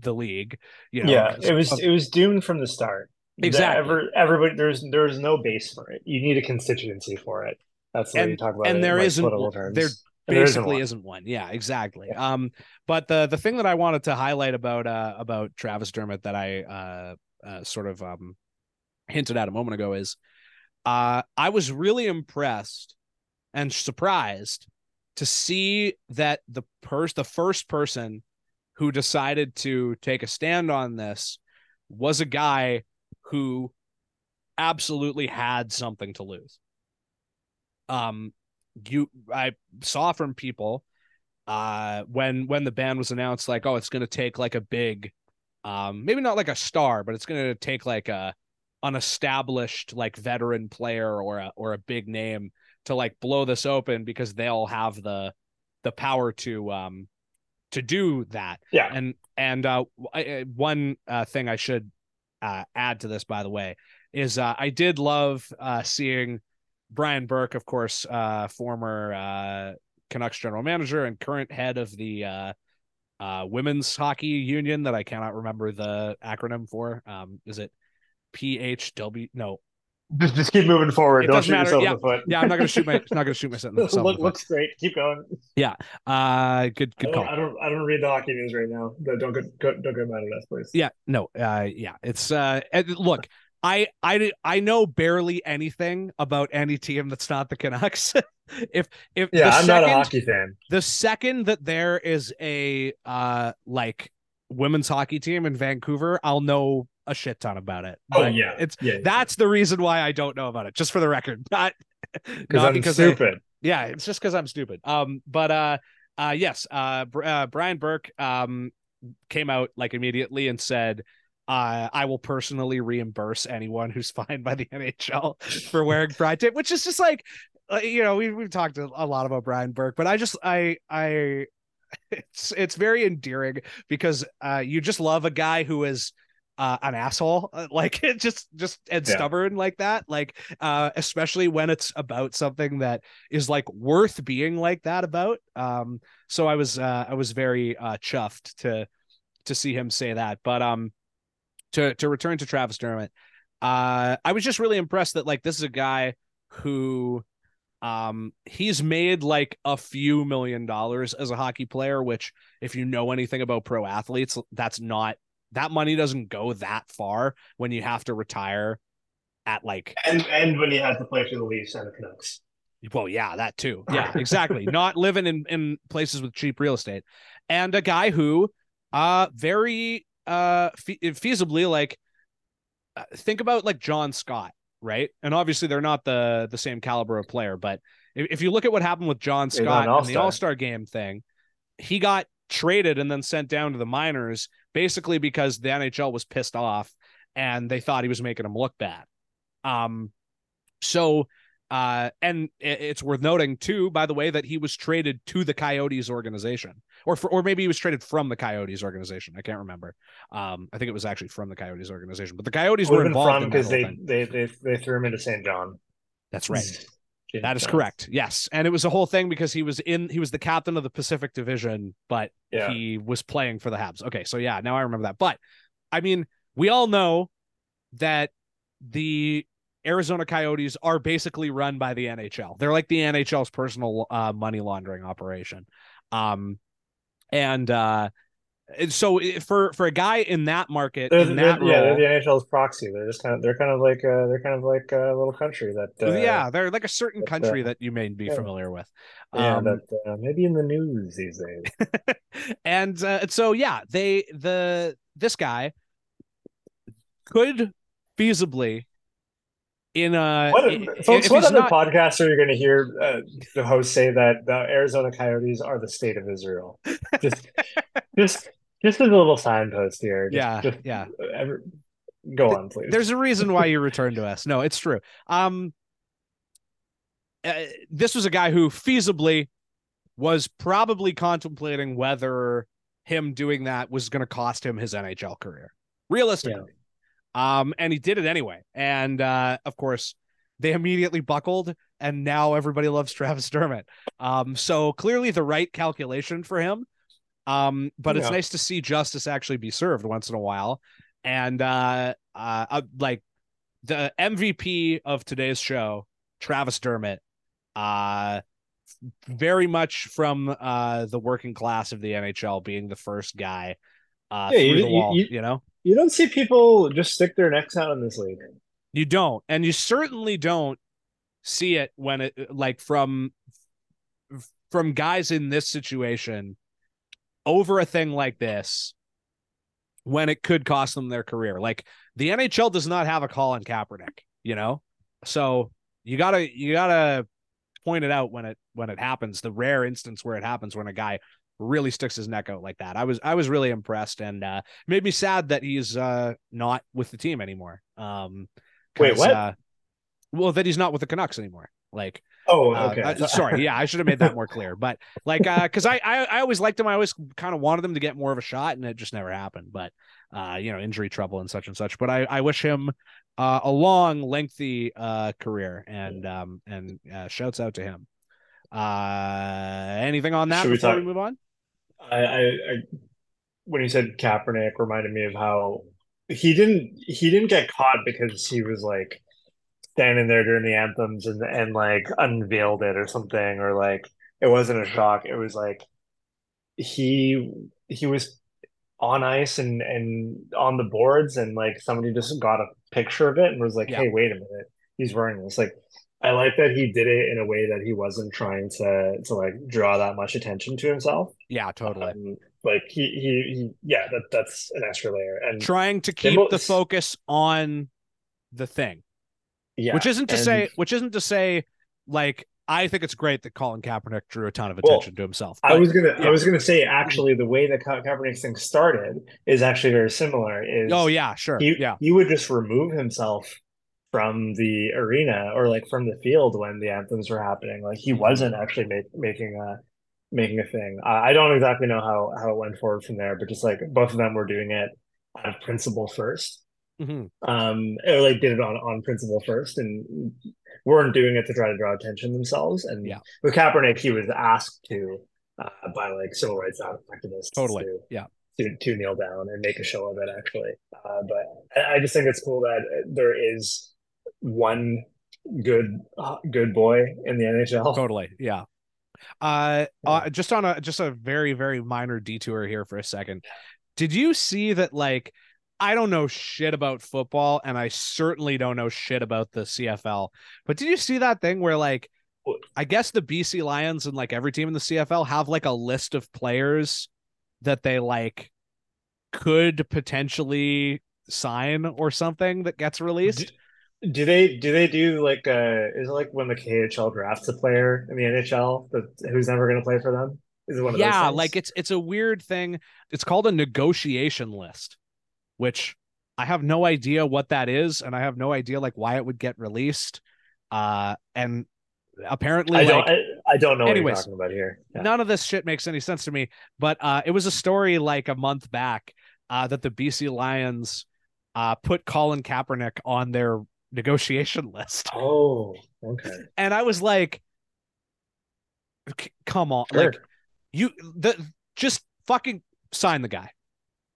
the league you know yeah, it was of- it was doomed from the start. Exactly. ever- everybody there's there's no base for it. You need a constituency for it. That's the way And- you talk about and it. there isn't there there isn't basically one. isn't one. Yeah, exactly. Um, but the the thing that I wanted to highlight about uh about Travis Dermott that I uh, uh sort of um hinted at a moment ago is uh I was really impressed and surprised to see that the pers- the first person who decided to take a stand on this was a guy who absolutely had something to lose. Um you I saw from people uh when when the ban was announced like oh it's going to take like a big um maybe not like a star but it's going to take like a an established like veteran player or a or a big name to like blow this open because they'll have the the power to um to do that Yeah. and and uh one uh thing I should uh add to this by the way is uh I did love uh seeing Brian Burke of course uh former uh Canucks general manager and current head of the uh women's hockey union that I cannot remember the acronym for. Um is it PHW no Just, just keep moving forward. It Don't shoot matter. yourself Yeah. in the foot. yeah I'm not gonna shoot my not gonna shoot myself myself in the Look, foot. looks great. Keep going. Yeah. Uh good good don't, call I don't. I don't read the hockey news right now. Don't don't get go, don't get mad at us, please. Yeah, no, uh, yeah, it's uh, look, I I I know barely anything about any team that's not the Canucks. if if Yeah, the I'm not a hockey fan. The second that there is a uh like women's hockey team in Vancouver, I'll know a shit ton about it. Oh But yeah, it's yeah. that's the reason why I don't know about it. Just for the record, not because not I'm because I- stupid. yeah, it's just because I'm stupid. Um, but uh, uh, yes, uh, uh, Brian Burke um came out like immediately and said, uh, I will personally reimburse anyone who's fined by the NHL for wearing pride tape, which is just like, uh, you know, we we've talked a lot about Brian Burke, but I just I I it's it's very endearing because uh you just love a guy who is uh, an asshole uh, like it just just and Yeah. stubborn like that like uh especially when it's about something that is like worth being like that about um so i was uh i was very uh chuffed to to see him say that but um to to return to travis dermott uh i was just really impressed that like this is a guy who um he's made like a few million dollars as a hockey player which if you know anything about pro athletes that's not that money doesn't go that far when you have to retire at like And and when you have to play for the Leafs and the Canucks. well, yeah, that too. Yeah, exactly. Not living in in places with cheap real estate, and a guy who, uh, very uh fe- feasibly like, uh, think about like John Scott, right? And obviously they're not the the same caliber of player, but if, if you look at what happened with John Scott and the. All Star Game thing, he got traded and then sent down to the minors basically because the NHL was pissed off and they thought he was making them look bad. Um, so uh, and it's worth noting too, by the way, that he was traded to the Coyotes organization, or for, or maybe he was traded from the Coyotes organization. I can't remember. Um, I think it was actually from the Coyotes organization, but the Coyotes were Would have been involved from in because they, they they they threw him into St. John. That's right. James That is Jones. correct. Yes, and it was a whole thing because he was in. He was the captain of the Pacific Division, but Yeah. he was playing for the Habs. Okay, so yeah, now I remember that. But I mean, we all know that the Arizona Coyotes are basically run by the NHL. They're like the NHL's personal uh, money laundering operation. Um, and uh, and so for for a guy in that market, They're, in they're- that yeah, role, they're the NHL's proxy. They're just kind of they're kind of like uh, they're kind of like a little country that uh, yeah, they're like a certain that's, country uh, that you may be yeah. familiar with. yeah Um, that uh, maybe in the news these days. and uh, so yeah, they the this guy could feasibly in a What, i- folks, if what other not- podcast are you going to hear uh, the host say that the Arizona Coyotes are the state of Israel? Just, just, just as a little signpost here. Just- Yeah, just, yeah. ever- go on, please. there's a reason why you returned to us. No, it's true. Um, uh, this was a guy who feasibly was probably contemplating whether him doing that was going to cost him his NHL career, realistically. Um, and he did it anyway. And uh, of course, they immediately buckled, and now everybody loves Travis Dermott. Um, so clearly the right calculation for him. Um, but it's nice to see justice actually be served once in a while. And uh, uh, uh like the MVP of today's show, Travis Dermott, uh very much from uh the working class of the NHL being the first guy uh Yeah, through you- the wall, you- you know? you don't see people just stick their necks out in this league. You don't, and you certainly don't see it when it like from from guys in this situation over a thing like this when it could cost them their career. Like the NHL does not have a Colin Kaepernick, you know, so you gotta you gotta point it out when it when it happens. The rare instance where it happens when a guy really sticks his neck out like that. I was I was really impressed and uh made me sad that he's uh not with the team anymore. Um Wait, what? Uh, well, that he's not with the Canucks anymore. Like, Oh, uh, okay. uh, sorry, yeah, I should have made that more clear. But like, uh, because I, I I always liked him. I always kind of wanted them to get more of a shot, and it just never happened. But uh, you know, injury trouble and such and such. But I I wish him uh, a long, lengthy uh career, and um and uh, shouts out to him. Uh, anything on that Should we before we talk- move on? I, I, I when you said Kaepernick reminded me of how he didn't he didn't get caught because he was like standing there during the anthems and and like unveiled it or something or like it wasn't a shock. It was like he he was on ice and and on the boards and like somebody just got a picture of it and was like, Yeah. hey, wait a minute, he's wearing this. Like I like that he did it in a way that he wasn't trying to to like draw that much attention to himself. Yeah, totally. Um, like he, he, he, yeah, that that's an extra layer, and Trying to keep the focus on the thing. Yeah, which isn't to and- say which isn't to say like I think it's great that Colin Kaepernick drew a ton of Well, attention to himself. I was gonna, yeah. I was gonna say actually, the way that Ka- Kaepernick's thing started is actually very similar. Is oh yeah, sure, he, yeah, he would just remove himself from the arena or like from the field when the anthems were happening. Like he wasn't actually make, making a making a thing. I, I don't exactly know how how it went forward from there, but just like both of them were doing it out of principle first. Mhm. um or like did it on on principle first and weren't doing it to try to draw attention themselves and Yeah. with Kaepernick he was asked to uh, by like civil rights activists Totally. to, Yeah. to to kneel down and make a show of it actually uh, but I, I just think it's cool that there is one good uh, good boy in the NHL totally, yeah. Uh, uh, just on a just a very very minor detour here for a second. Did you see that? Like, I don't know shit about football, and I certainly don't know shit about the CFL. But did you see that thing where like? I guess the BC Lions and like every team in the CFL have like a list of players that they like could potentially sign or something that gets released. Do, do they do they do like uh is it like when the KHL drafts a player in the NHL that who's never going to play for them? Is it one of yeah, like it's it's a weird thing. It's called a negotiation list, which I have no idea what that is, and I have no idea like why it would get released. Uh, and apparently, I don't I, I don't know what you're talking about here. Yeah. none of this shit makes any sense to me. But uh, it was a story like a month back uh, that the BC Lions uh, put Colin Kaepernick on their negotiation list, Oh, okay. and I was like, "Come on, Sure. like you the just fucking sign the guy.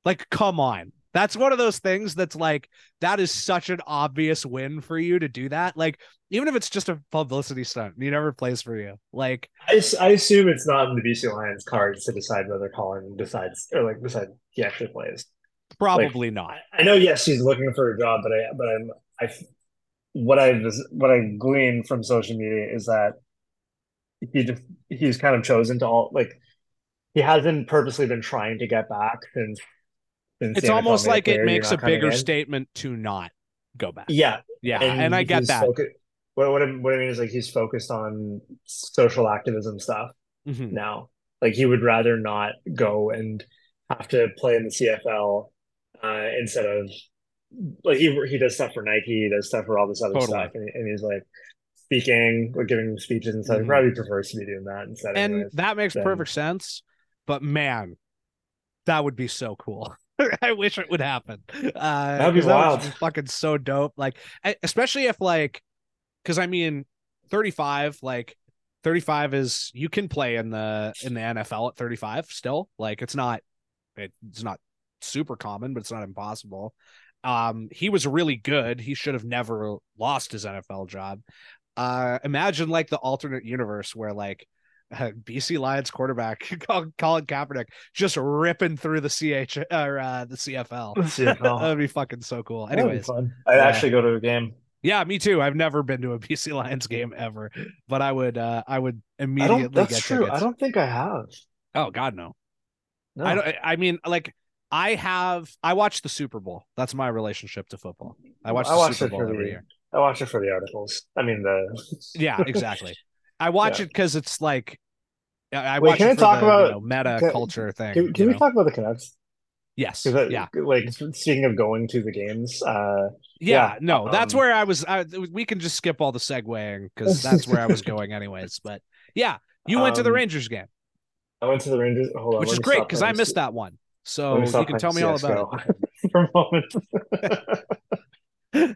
Like, come on." That's one of those things that's like that is such an obvious win for you to do that. Like, even if it's just a publicity stunt, he never plays for you. Like, I assume it's not in the BC Lions cards to decide whether Colin decides or like decide he actually plays. probably not. I, I know, yes, he's looking for a job, but I but I'm I what I what I gleaned from social media is that he just he's kind of chosen to all like he hasn't purposely been trying to get back since. It's almost like it makes a bigger in. statement to not go back. Yeah, Yeah, and, I get that. what what I, what I mean is like he's focused on social activism stuff Mhm. now. Like he would rather not go and have to play in the CFL uh, instead of like he he does stuff for Nike, he does stuff for all this other Totally. stuff, and, and he's like speaking, or giving speeches and stuff. He Mhm. probably prefers to be doing that instead. and anyways. that makes then- perfect sense. But man, that would be so cool. I wish it would happen. Uh, That'd be that wild. be fucking so dope. Like, especially if like, because I mean, thirty-five, like. 35 is you can play in the in the NFL at 35 still like it's not it's not super common but it's not impossible um he was really good he should have never lost his NFL job uh imagine like the alternate universe where like uh, BC Lions quarterback Colin Kaepernick just ripping through the CH or uh, the CFL. CFL. That'd be fucking so cool. Anyways. I'd yeah. actually go to a game. yeah, me too. I've never been to a BC Lions game ever, but I would uh I would immediately don't. That's get true. tickets. I don't think I have. Oh God, no. No. I don't. I mean, like I have. I watch the Super Bowl. That's my relationship to football. I watch I the watched Super it Bowl for every the- year. I watch it for the articles. I mean the. Yeah, exactly. I watch Yeah. it because it's like I I Wait, can it I talk the, about- you know, meta can- culture thing. Can, can we know? talk about the Canucks? Yes. that- Yeah. Like speaking of going to the games, uh, Yeah. yeah, No, that's um, where I was. I, we can just skip all the segueing because that's where I was going, anyways. But yeah, you went to the Um, Rangers game, I went to the Rangers. Hold on, which is great because I missed that one. So you can tell me all about CS:GO for a moment. it.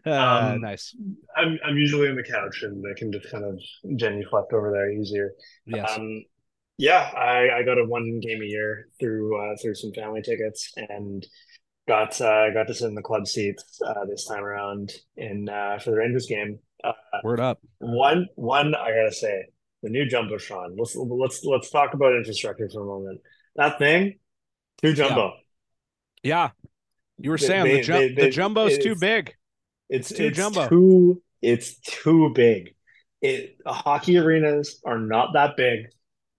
Uh, Um, nice. I'm I'm usually on the couch and I can just kind of genuflect over there easier. Yes. Um, yeah, I, I go to one game a year through uh, through some family tickets and got uh, got to sit in the club seats uh, this time around in uh, for the Rangers game. Uh, Word up. one one I gotta say the new jumbotron. Let's let's let's talk about infrastructure for a moment. That thing, too jumbo. Yeah. You were saying they- the, jum- they- the they- jumbo's too it's- big. It's too it's jumbo. Too it's too big. It hockey arenas are not that big.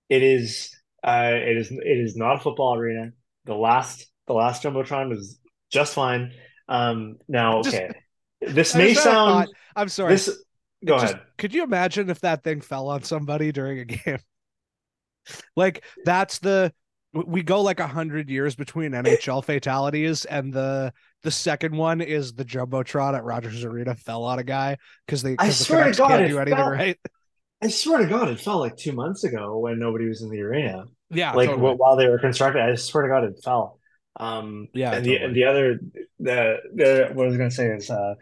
It is uh it is it is not a football arena. The last the last jumbotron was just fine. Um now Just- okay. This may just had a sound. I'm sorry. this go just- ahead. Could you imagine if that thing fell on somebody during a game? like that's the we go like a hundred years between NHL fatalities, and the the second one is the jumbotron at Rogers Arena fell on a guy because they I 'cause the swear to God, can't do anything fell- right. I swear to God, it felt like two months ago when nobody was in the arena. Yeah, like totally. wh- while they were constructing, I swear to God, it fell. Um, Yeah, and the and the other the the what I was gonna say is uh,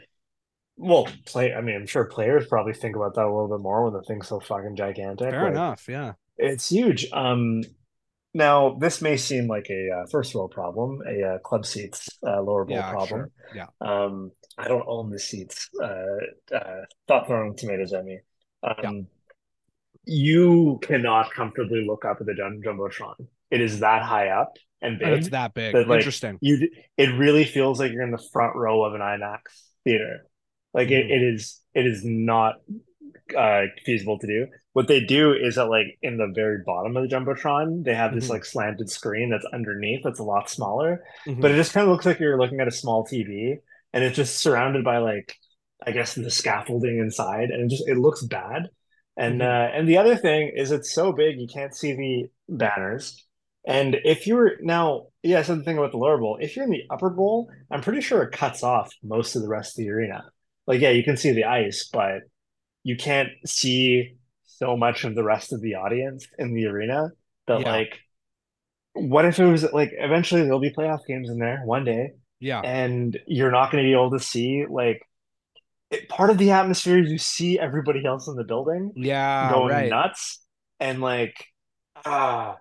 well, play. I mean, I'm sure players probably think about that a little bit more when the thing's so fucking gigantic. fair Like, enough. Yeah, It's huge. Um, now this may seem like a uh, first world problem, a uh, club seats uh, lower bowl yeah, problem. sure. Yeah, Um, I don't own the seats. Uh, uh, stop throwing tomatoes at me. Um, you cannot comfortably look up at the jumbotron. It is that high up and and it's that big. that, like, Interesting. You, it really feels like you're in the front row of an IMAX theater. Like it, Mhm. it is, it is not uh, feasible to do. What they do is that like in the very bottom of the jumbotron, they have this Mhm. like slanted screen that's underneath. That's a lot smaller Mhm. but it just kind of looks like you're looking at a small TV and it's just surrounded by like I guess the scaffolding inside and it just it looks bad. And Mhm. uh and the other thing is it's so big you can't see the banners. And if you were now, yeah, so the thing about the lower bowl, if you're in the upper bowl, I'm pretty sure it cuts off most of the rest of the arena. Like, yeah, you can see the ice, but you can't see so much of the rest of the audience in the arena that Yeah. like what if it was like eventually there'll be playoff games in there one day yeah, and you're not going to be able to see like it, part of the atmosphere is you see everybody else in the building yeah, going right. nuts and like ah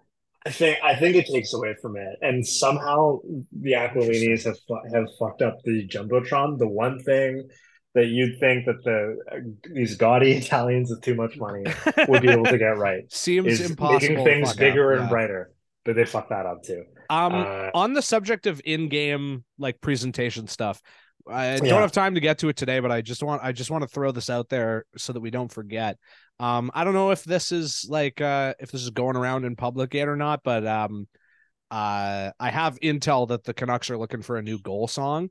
I think I think it takes away from it and somehow the Aquilinis have have fucked up the jumbotron the one thing that you'd think that the uh, these gaudy Italians with too much money would be able to get right Seems impossible. making things up, bigger and yeah. brighter but they fucked that up too Um, Uh, on the subject of in-game like presentation stuff, I don't Yeah. have time to get to it today, but I just want I just want to throw this out there so that we don't forget. Um, I don't know if this is like uh if this is going around in public yet or not, but um, uh, I have intel that the Canucks are looking for a new goal song.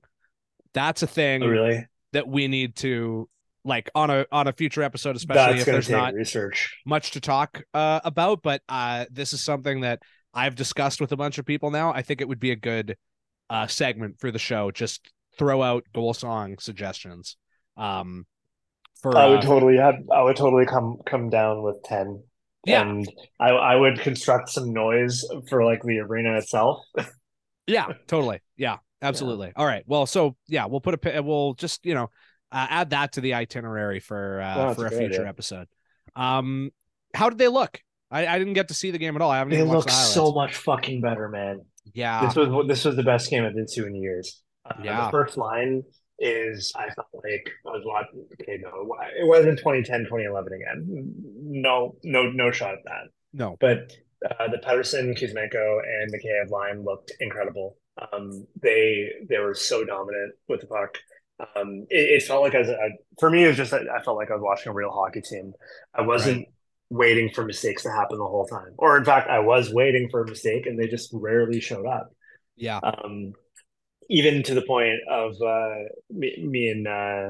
That's a thing. oh, really that we need to like on a on a future episode, especially That's if there's not research. much to talk uh, about. But uh, this is something that I've discussed with a bunch of people now. I think it would be a good uh, segment for the show. Just throw out goal song suggestions. Um, for I would uh, totally have. I would totally come come down with ten. Yeah. and I I would construct some noise for like the arena itself. Yeah, totally. Yeah, absolutely. All right. Well, so yeah, we'll put a we'll just you know uh, add that to the itinerary for uh, Oh, for a future idea. episode. Um, how did they look? I, I didn't get to see the game at all. I haven't They look the so much fucking better, man. yeah, This was this was the best game I've been to in years. Uh, Yeah. The first line is I felt like I was watching. Okay, no, it wasn't 2010, 2011 again. No, no, no shot at that. no, But uh, the Pettersson, Kuzmenko, and Mikheyev line looked incredible. Um, they they were so dominant with the puck. Um, it, it felt like as a, for me, it was just that I felt like I was watching a real hockey team. I wasn't waiting for mistakes to happen the whole time, or in fact, I was waiting for a mistake, and they just rarely showed up. yeah, Um, even to the point of uh, me, me and uh,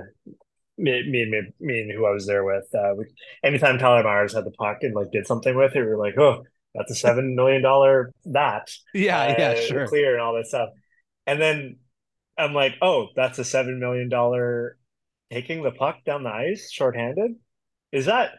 me, me and me, me and who I was there with. Uh, we, anytime Tyler Myers had the puck and like did something with it, we were like, "Oh, that's a seven million dollar that." yeah, yeah, uh, sure. clear and all that stuff. And then I'm like, "Oh, that's a seven million dollar taking the puck down the ice shorthanded." Is that?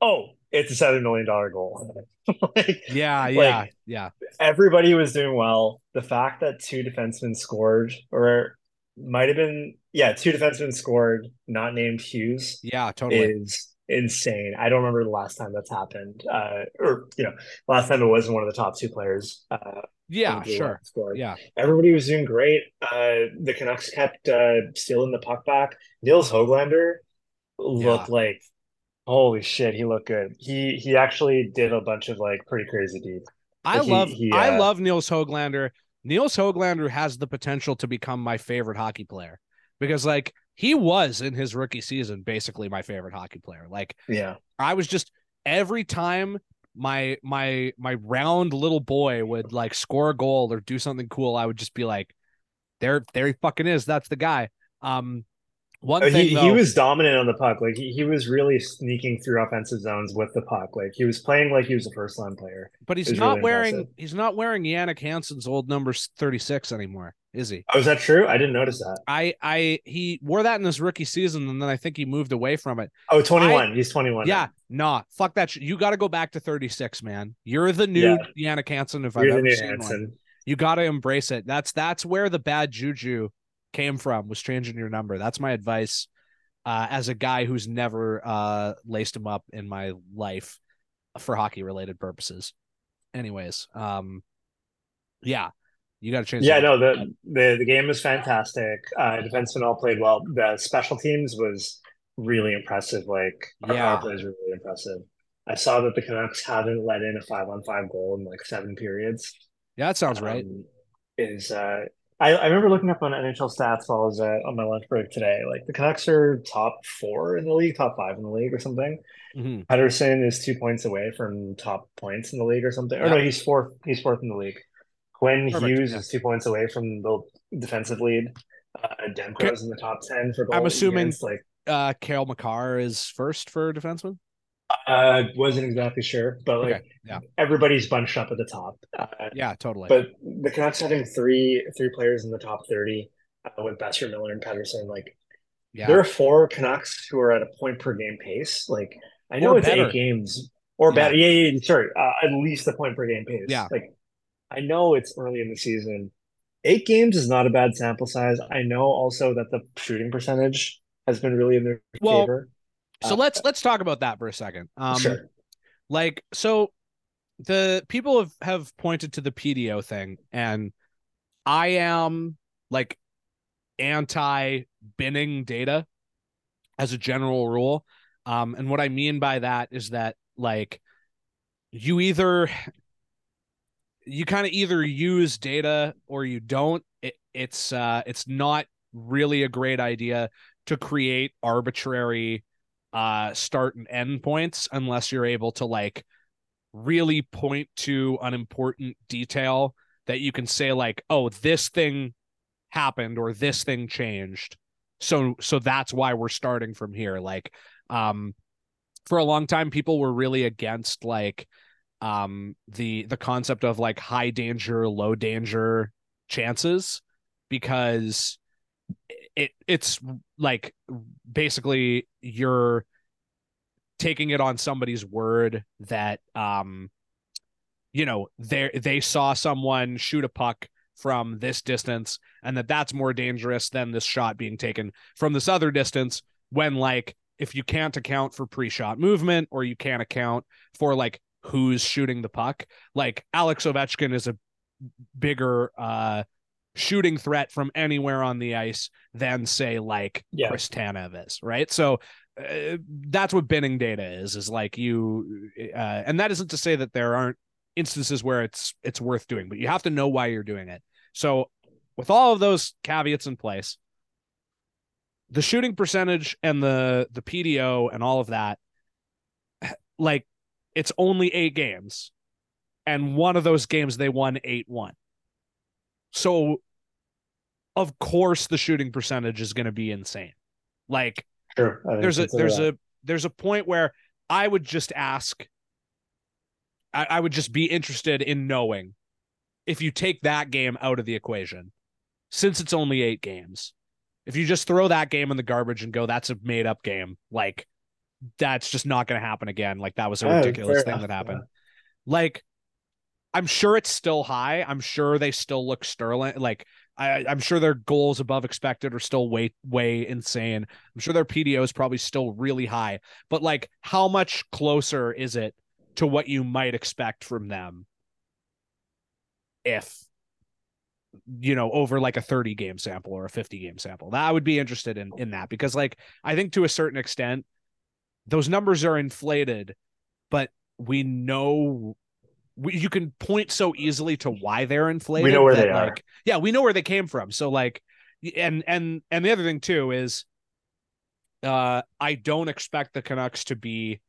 Oh, it's a seven million dollar goal. like, Yeah, like, yeah, yeah, everybody was doing well. The fact that two defensemen scored, or might have been, yeah, two defensemen scored, not named Hughes, yeah, totally. is insane. I don't remember the last time that's happened. Uh, or you know, last time it wasn't one of the top two players. Uh, yeah, in the blue sure. scored. Yeah, Everybody was doing great. Uh, the Canucks kept uh, stealing the puck back. Nils Hoglander looked like holy shit. He looked good. He he actually did a bunch of like pretty crazy deeds. I he- love he, I uh, love Nils Hoglander. Nils Hoglander has the potential to become my favorite hockey player because like he was in his rookie season basically my favorite hockey player. Like Yeah. I was just every time my my my round little boy would like score a goal or do something cool, I would just be like, there there he fucking is. That's the guy. Um one Uh, thing he, though, he was dominant on the puck. Like he, he was really sneaking through offensive zones with the puck. Like he was playing like he was a first line player. but he's not really wearing impressive. he's not wearing Jannik Hansen's old number 36 anymore, is he? Oh, is that true? I didn't notice that. I I he wore that in his rookie season, and then I think he moved away from it. Oh, 21. He's 21. Yeah, nah, fuck that. Shit. You got to go back to 36, man. You're the new Jannik Hansen. If I've You're the ever new seen one. You got to embrace it. That's that's where the bad juju came from. Was changing your number. That's my advice. Uh, as a guy who's never uh laced him up in my life for hockey related purposes. Anyways, um, yeah, you got to change. Yeah, no, the, the the game was fantastic. Uh, defensemen all played well. The special teams was really impressive. Like our Yeah. power plays were really impressive. I saw that the Canucks haven't let in a five on five goal in like seven periods. yeah, that sounds right. um, is uh I, I remember looking up on NHL stats while I was uh, on my lunch break today. Like the Canucks are top four in the league, top five in the league, or something. Mhm. Pettersson is two points away from top points in the league, or something. Or no, he's fourth. He's fourth in the league. Quinn Perfect, Hughes yeah. is two points away from the defensive lead. Uh, Demko's in the top ten for. I'm assuming- against, like Uh, Cale Makar is first for defenseman. Uh wasn't exactly sure, but like Okay, yeah. everybody's bunched up at the top. Uh, Yeah, totally. But the Canucks having three three players in the top thirty uh, with Boeser, Miller, and Pettersson, like yeah, there are four Canucks who are at a point per game pace. Like I know Or it's better. eight games or Yeah. better. Yeah, yeah, yeah sorry, uh, at least a point per game pace. Yeah. like I know it's early in the season. Eight games is not a bad sample size. I know also that the shooting percentage has been really in their Well, favor. So uh, let's let's talk about that for a second. Um, sure. like so the people have have pointed to the PDO thing and I am like anti binning data as a general rule. Um and what I mean by that is that like you either you kind of either use data or you don't it, it's uh it's not really a great idea to create arbitrary uh start and end points unless you're able to like really point to an important detail that you can say like oh this thing happened or this thing changed So so that's why we're starting from here. Like um for a long time people were really against like um the the concept of like high danger, low danger chances because it it's like basically you're taking it on somebody's word that um you know they they saw someone shoot a puck from this distance and that that's more dangerous than this shot being taken from this other distance when like if you can't account for pre-shot movement or you can't account for like who's shooting the puck like Alex Ovechkin is a bigger uh shooting threat from anywhere on the ice than say like Yeah. Chris Tanev is, right? So uh, that's what binning data is is like you uh, and that isn't to say that there aren't instances where it's it's worth doing, but you have to know why you're doing it. So with all of those caveats in place, the shooting percentage and the the PDO and all of that like it's only 8 games and one of those games they won 8-1. So of course the shooting percentage is going to be insane. Like Sure. There's a there's that. a there's a point where I would just ask I, I would just be interested in knowing if you take that game out of the equation, since it's only eight games, if you just throw that game in the garbage and go, that's a made up game, like that's just not gonna happen again. Like that was a Yeah, ridiculous thing enough, that happened. yeah. Like I'm sure it's still high. I'm sure they still look sterling. Like I, I'm sure their goals above expected are still way, way insane. I'm sure their PDO is probably still really high. But like, how much closer is it to what you might expect from them if you know over like a 30 game sample or a 50 game sample? That I would be interested in in that because like I think to a certain extent those numbers are inflated, but we know we, you can point so easily to why they're inflated. We know where that, they are. like, Yeah, we know where they came from. So like, and and and the other thing too is, uh, I don't expect the Canucks to be,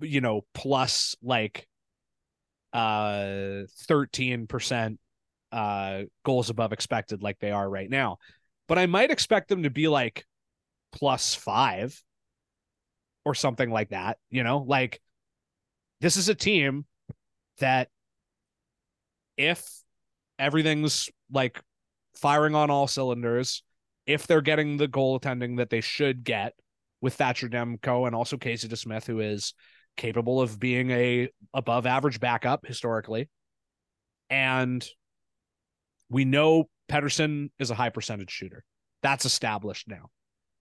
you know, plus like, uh, thirteen percent, uh, goals above expected like they are right now, but I might expect them to be like plus five or something like that. You know, like this is a team that if everything's like firing on all cylinders, if they're getting the goal attending that they should get with Thatcher Demko and also Casey DeSmith, who is capable of being a above average backup historically. And we know Pettersson is a high percentage shooter. That's established now.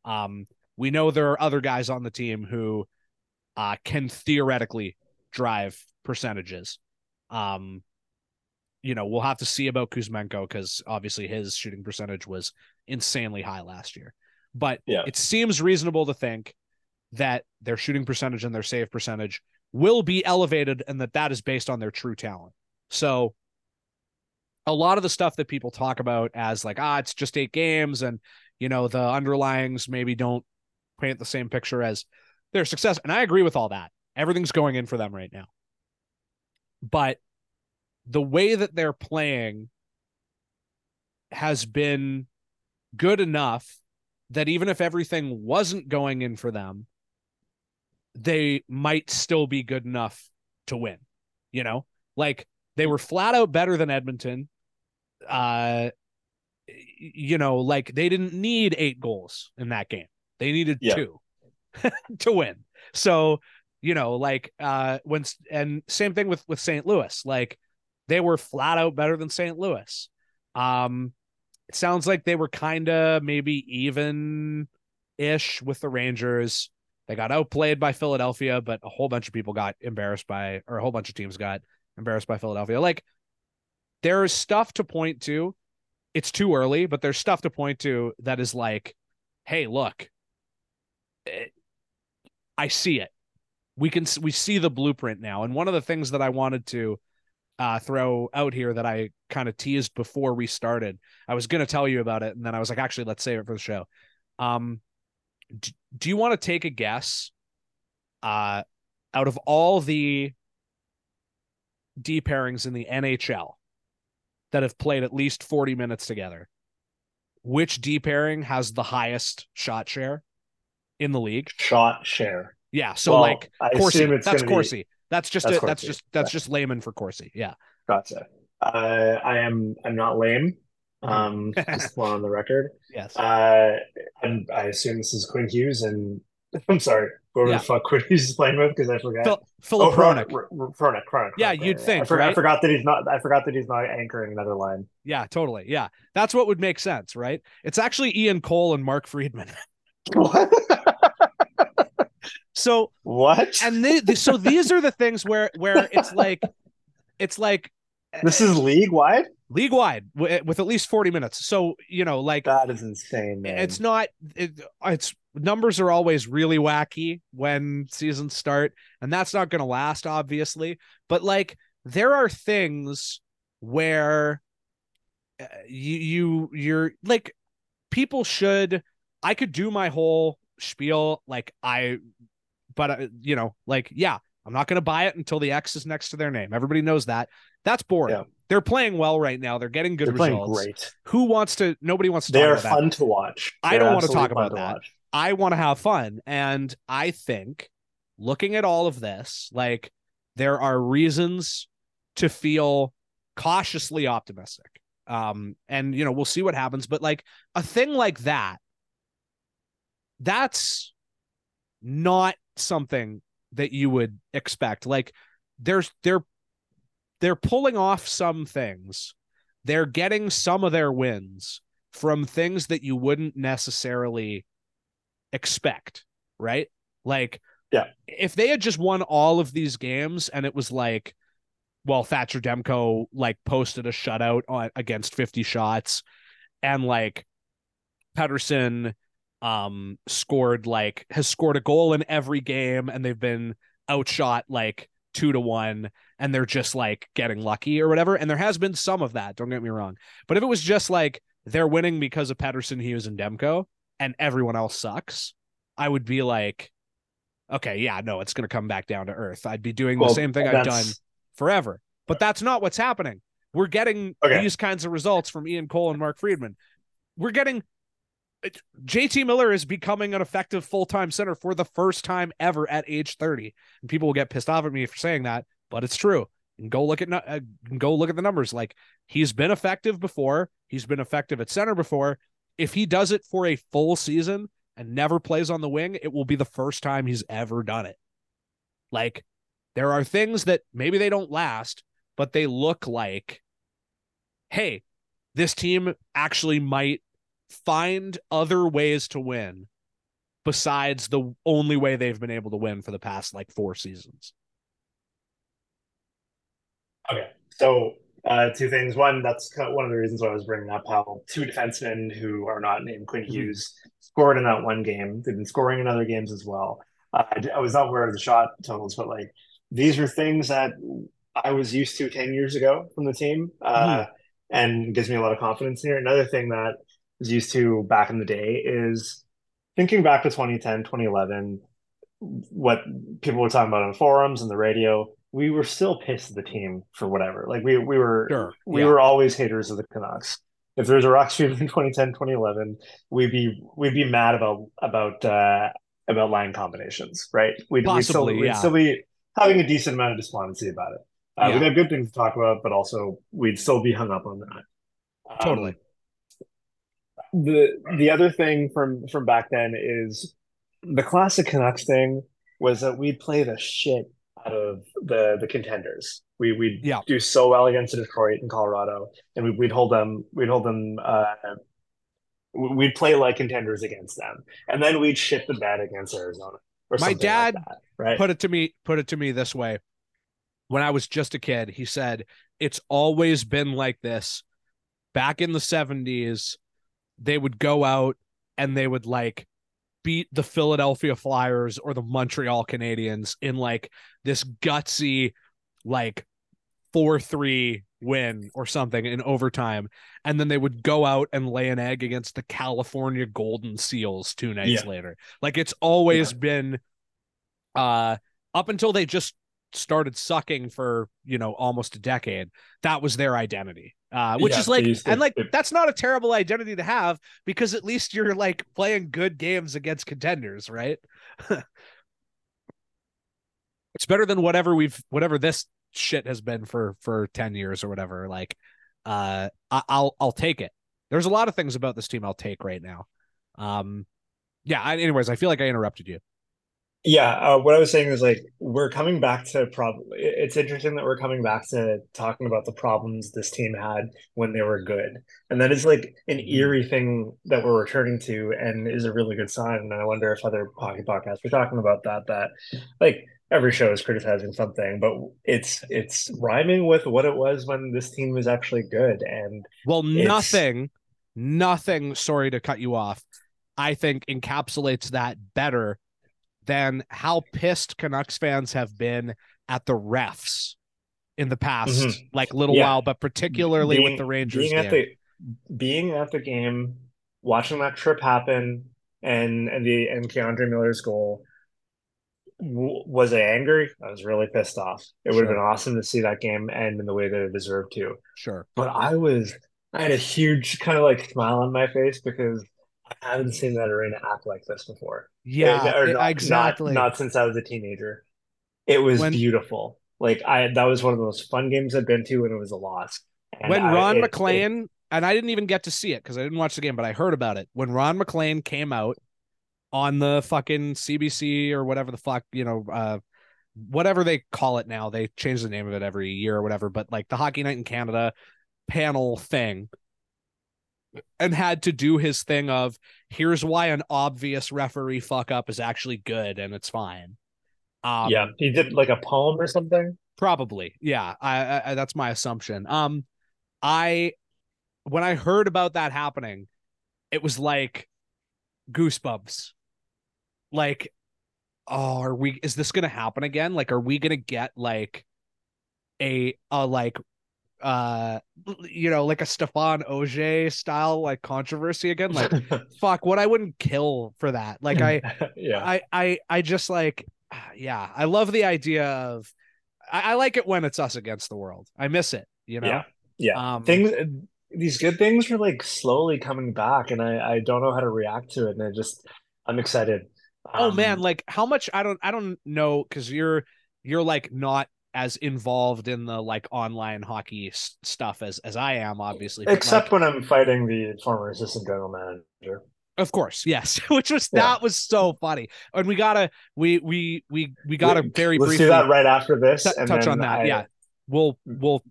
Um, we know there are other guys on the team who uh, can theoretically drive percentages. Um, you know, we'll have to see about Kuzmenko because obviously his shooting percentage was insanely high last year. But Yeah. it seems reasonable to think that their shooting percentage and their save percentage will be elevated and that that is based on their true talent. So a lot of the stuff that people talk about as like, ah, it's just eight games and, you know, the underlyings maybe don't paint the same picture as their success. And I agree with all that. Everything's going in for them right now. But the way that they're playing has been good enough that even if everything wasn't going in for them, they might still be good enough to win. You know, like they were flat out better than Edmonton. Uh, you know, like they didn't need eight goals in that game. They needed Yeah. two to win. So, you know, like uh when and same thing with with St. Louis. Like they were flat out better than St. Louis. Um it sounds like they were kind of maybe even ish with the Rangers. They got outplayed by Philadelphia, but a whole bunch of people got embarrassed by or a whole bunch of teams got embarrassed by Philadelphia. Like there's stuff to point to. It's too early, but there's stuff to point to that is like, hey, look, eh, I see it. We can we see the blueprint now. And one of the things that I wanted to uh, throw out here that I kind of teased before we started, I was going to tell you about it, and then I was like, actually, let's save it for the show. Um, d- do you want to take a guess? Uh, out of all the D pairings in the NHL that have played at least 40 minutes together, which D pairing has the highest shot share in the league? Shot share. Yeah, so Well, like I Corsi, assume it's that's gonna be- Corsi. That's just That's a, that's just that's yeah. just layman for Corsi. Yeah. Gotcha. Uh, I am. I'm not lame. Mm-hmm. Um, just on the record. Yes. Uh, and I assume this is Quinn Hughes, and I'm sorry, whoever Yeah. the fuck Quinn Hughes is playing with because I forgot. Phil, Filip oh, Hronek, Hronek, Yeah, you'd think, I, for- I forgot that he's not. I forgot that he's not anchoring another line. Yeah, totally. Yeah. That's what would make sense, right? It's actually Ian Cole and Mark Friedman. What? So what? and they, they- so these are the things where where it's like it's like this is league wide. league wide with, with at least 40 minutes. So, you know, like That is insane, man. it's not it, it's numbers are always really wacky when seasons start and that's not going to last obviously but like there are things where uh, you you you're like people should i could do my whole spiel like i but uh, you know like yeah i'm not going to buy it until the x is next to their name everybody knows that that's boring Yeah. they're playing well right now they're getting good They're results great. who wants to nobody wants to They talk are about that fun to watch. I They're don't wanna talk about to that. watch. I want to have fun. And I think looking at all of this, like there are reasons to feel cautiously optimistic. Um, and you know, we'll see what happens. But like a thing like that, that's not something that you would expect. Like there's they're they're pulling off some things. They're getting some of their wins from things that you wouldn't necessarily expect, right? Like, Yeah. if they had just won all of these games and it was like, well, Thatcher Demko like posted a shutout on against 50 shots and like Pettersson um scored like has scored a goal in every game and they've been outshot like two to one and they're just like getting lucky or whatever. And there has been some of that, don't get me wrong. But if it was just like they're winning because of Pettersson Hughes, and Demko, and everyone else sucks, I would be like, okay, yeah, no, it's gonna come back down to earth. I'd be doing Well, the same thing I've done forever. But that's not what's happening. We're getting Okay. these kinds of results from Ian Cole and Mark Friedman. We're getting JT Miller is becoming an effective full-time center for the first time ever at age 30. And people will get pissed off at me for saying that, but it's true. And go look at uh, go look at the numbers. Like he's been effective before. He's been effective at center before. If he does it for a full season and never plays on the wing, it will be the first time he's ever done it. Like there are things that maybe they don't last, but they look like, hey, this team actually might find other ways to win besides the only way they've been able to win for the past like four seasons. Okay. So, uh, two things. One, that's one of the reasons why I was bringing up how two defensemen who are not named Quinn Mhm. Hughes scored in that one game. They've been scoring in other games as well. Uh, I was not aware of the shot totals, but like these are things that I was used to 10 years ago from the team uh, and gives me a lot of confidence here. Another thing that was used to back in the day is thinking back to 2010, 2011, what people were talking about on forums and the radio, we were still pissed at the team for whatever. Like we we were Sure. we Yeah. were always haters of the Canucks. If there's a rock stream in 2010, 2011, we'd be we'd be mad about about uh about line combinations, right? We'd, we'd still Possibly, we'd still be having a decent amount of despondency about it. Uh, Yeah. We'd have good things to talk about, but also we'd still be hung up on that. Um, Totally. The the other thing from from back then is the classic Canucks thing was that we'd play the shit out of the the contenders. We we'd Yeah. do so well against Detroit and Colorado, and we, we'd hold them we'd hold them. Uh, we'd play like contenders against them, and then we'd shit the bed against Arizona. Or My something like dad that, right? put it to me put it to me this way when i was just a kid he said it's always been like this back in the 70s they would go out and they would like beat the philadelphia flyers or the montreal canadiens in like this gutsy like 4-3 win or something in overtime. And then they would go out and lay an egg against the california golden seals two nights Yeah. later. Like it's always been uh up until they just started sucking for you know almost a decade that was their identity Uh, which Yeah, is like, and like, it- that's not a terrible identity to have because at least you're like playing good games against contenders, right? it's better than whatever we've, whatever this shit has been for for 10 years or whatever. Like, uh, I, I'll, I'll take it. There's a lot of things about this team I'll take right now. Um, yeah. I, anyways, I feel like I interrupted you. Yeah, uh, what I was saying is like we're coming back to prob. It's interesting that we're coming back to talking about the problems this team had when they were good, and that is like an eerie thing that we're returning to, and is a really good sign. And I wonder if other hockey podcasts are talking about that. That like every show is criticizing something, but it's it's rhyming with what it was when this team was actually good. And Well, nothing, nothing, sorry to cut you off, I think encapsulates that better than how pissed Canucks fans have been at the refs in the past, Mhm. like little Yeah. while, but particularly being, with the Rangers being at the being at the game, watching that trip happen, and and the and K'Andre Miller's goal. w- Was I angry? I was really pissed off. It would have been awesome to see that game end in the way that it deserved to. Sure. But I was, I had a huge kind of like smile on my face because I haven't seen that arena act like this before. Yeah, it- not- not- exactly. Not, since I was a teenager. It was When- beautiful. Like I, that was one of the most fun games I've been to, and it was a loss. And when I- Ron it- MacLean, and I didn't even get to see it because I didn't watch the game, but I heard about it. When Ron MacLean came out on the fucking CBC or whatever the fuck, you know, uh, whatever they call it now, they change the name of it every year or whatever, but like the Hockey Night in Canada panel thing and had to do his thing of here's why an obvious referee fuck up is actually good and it's fine. Um, yeah, he did like a poem or something. Probably. Yeah. I, I, I that's my assumption. Um I when I heard about that happening, it was like goosebumps. Like oh, are we is this going to happen again? Like are we going to get like a a like uh you know, like a Stephane Auger style like controversy again? Like fuck, what I wouldn't kill for that. Like I yeah, I I I just like yeah, I love the idea of I, I like it when it's us against the world. I miss it, you know. Yeah. yeah. Um Things, these good things are like slowly coming back, and I I don't know how to react to it, and I just I'm excited. oh Um, man, like how much I don't I don't know cuz you're you're like not as involved in the like online hockey s- stuff as as I am obviously. except like, when I'm fighting the former assistant general manager. of course, yes, which was Yeah. that was so funny. And we got to we we we we got Wait, very Let's briefly do that right after this, t- and touch on that. I yeah. We'll we'll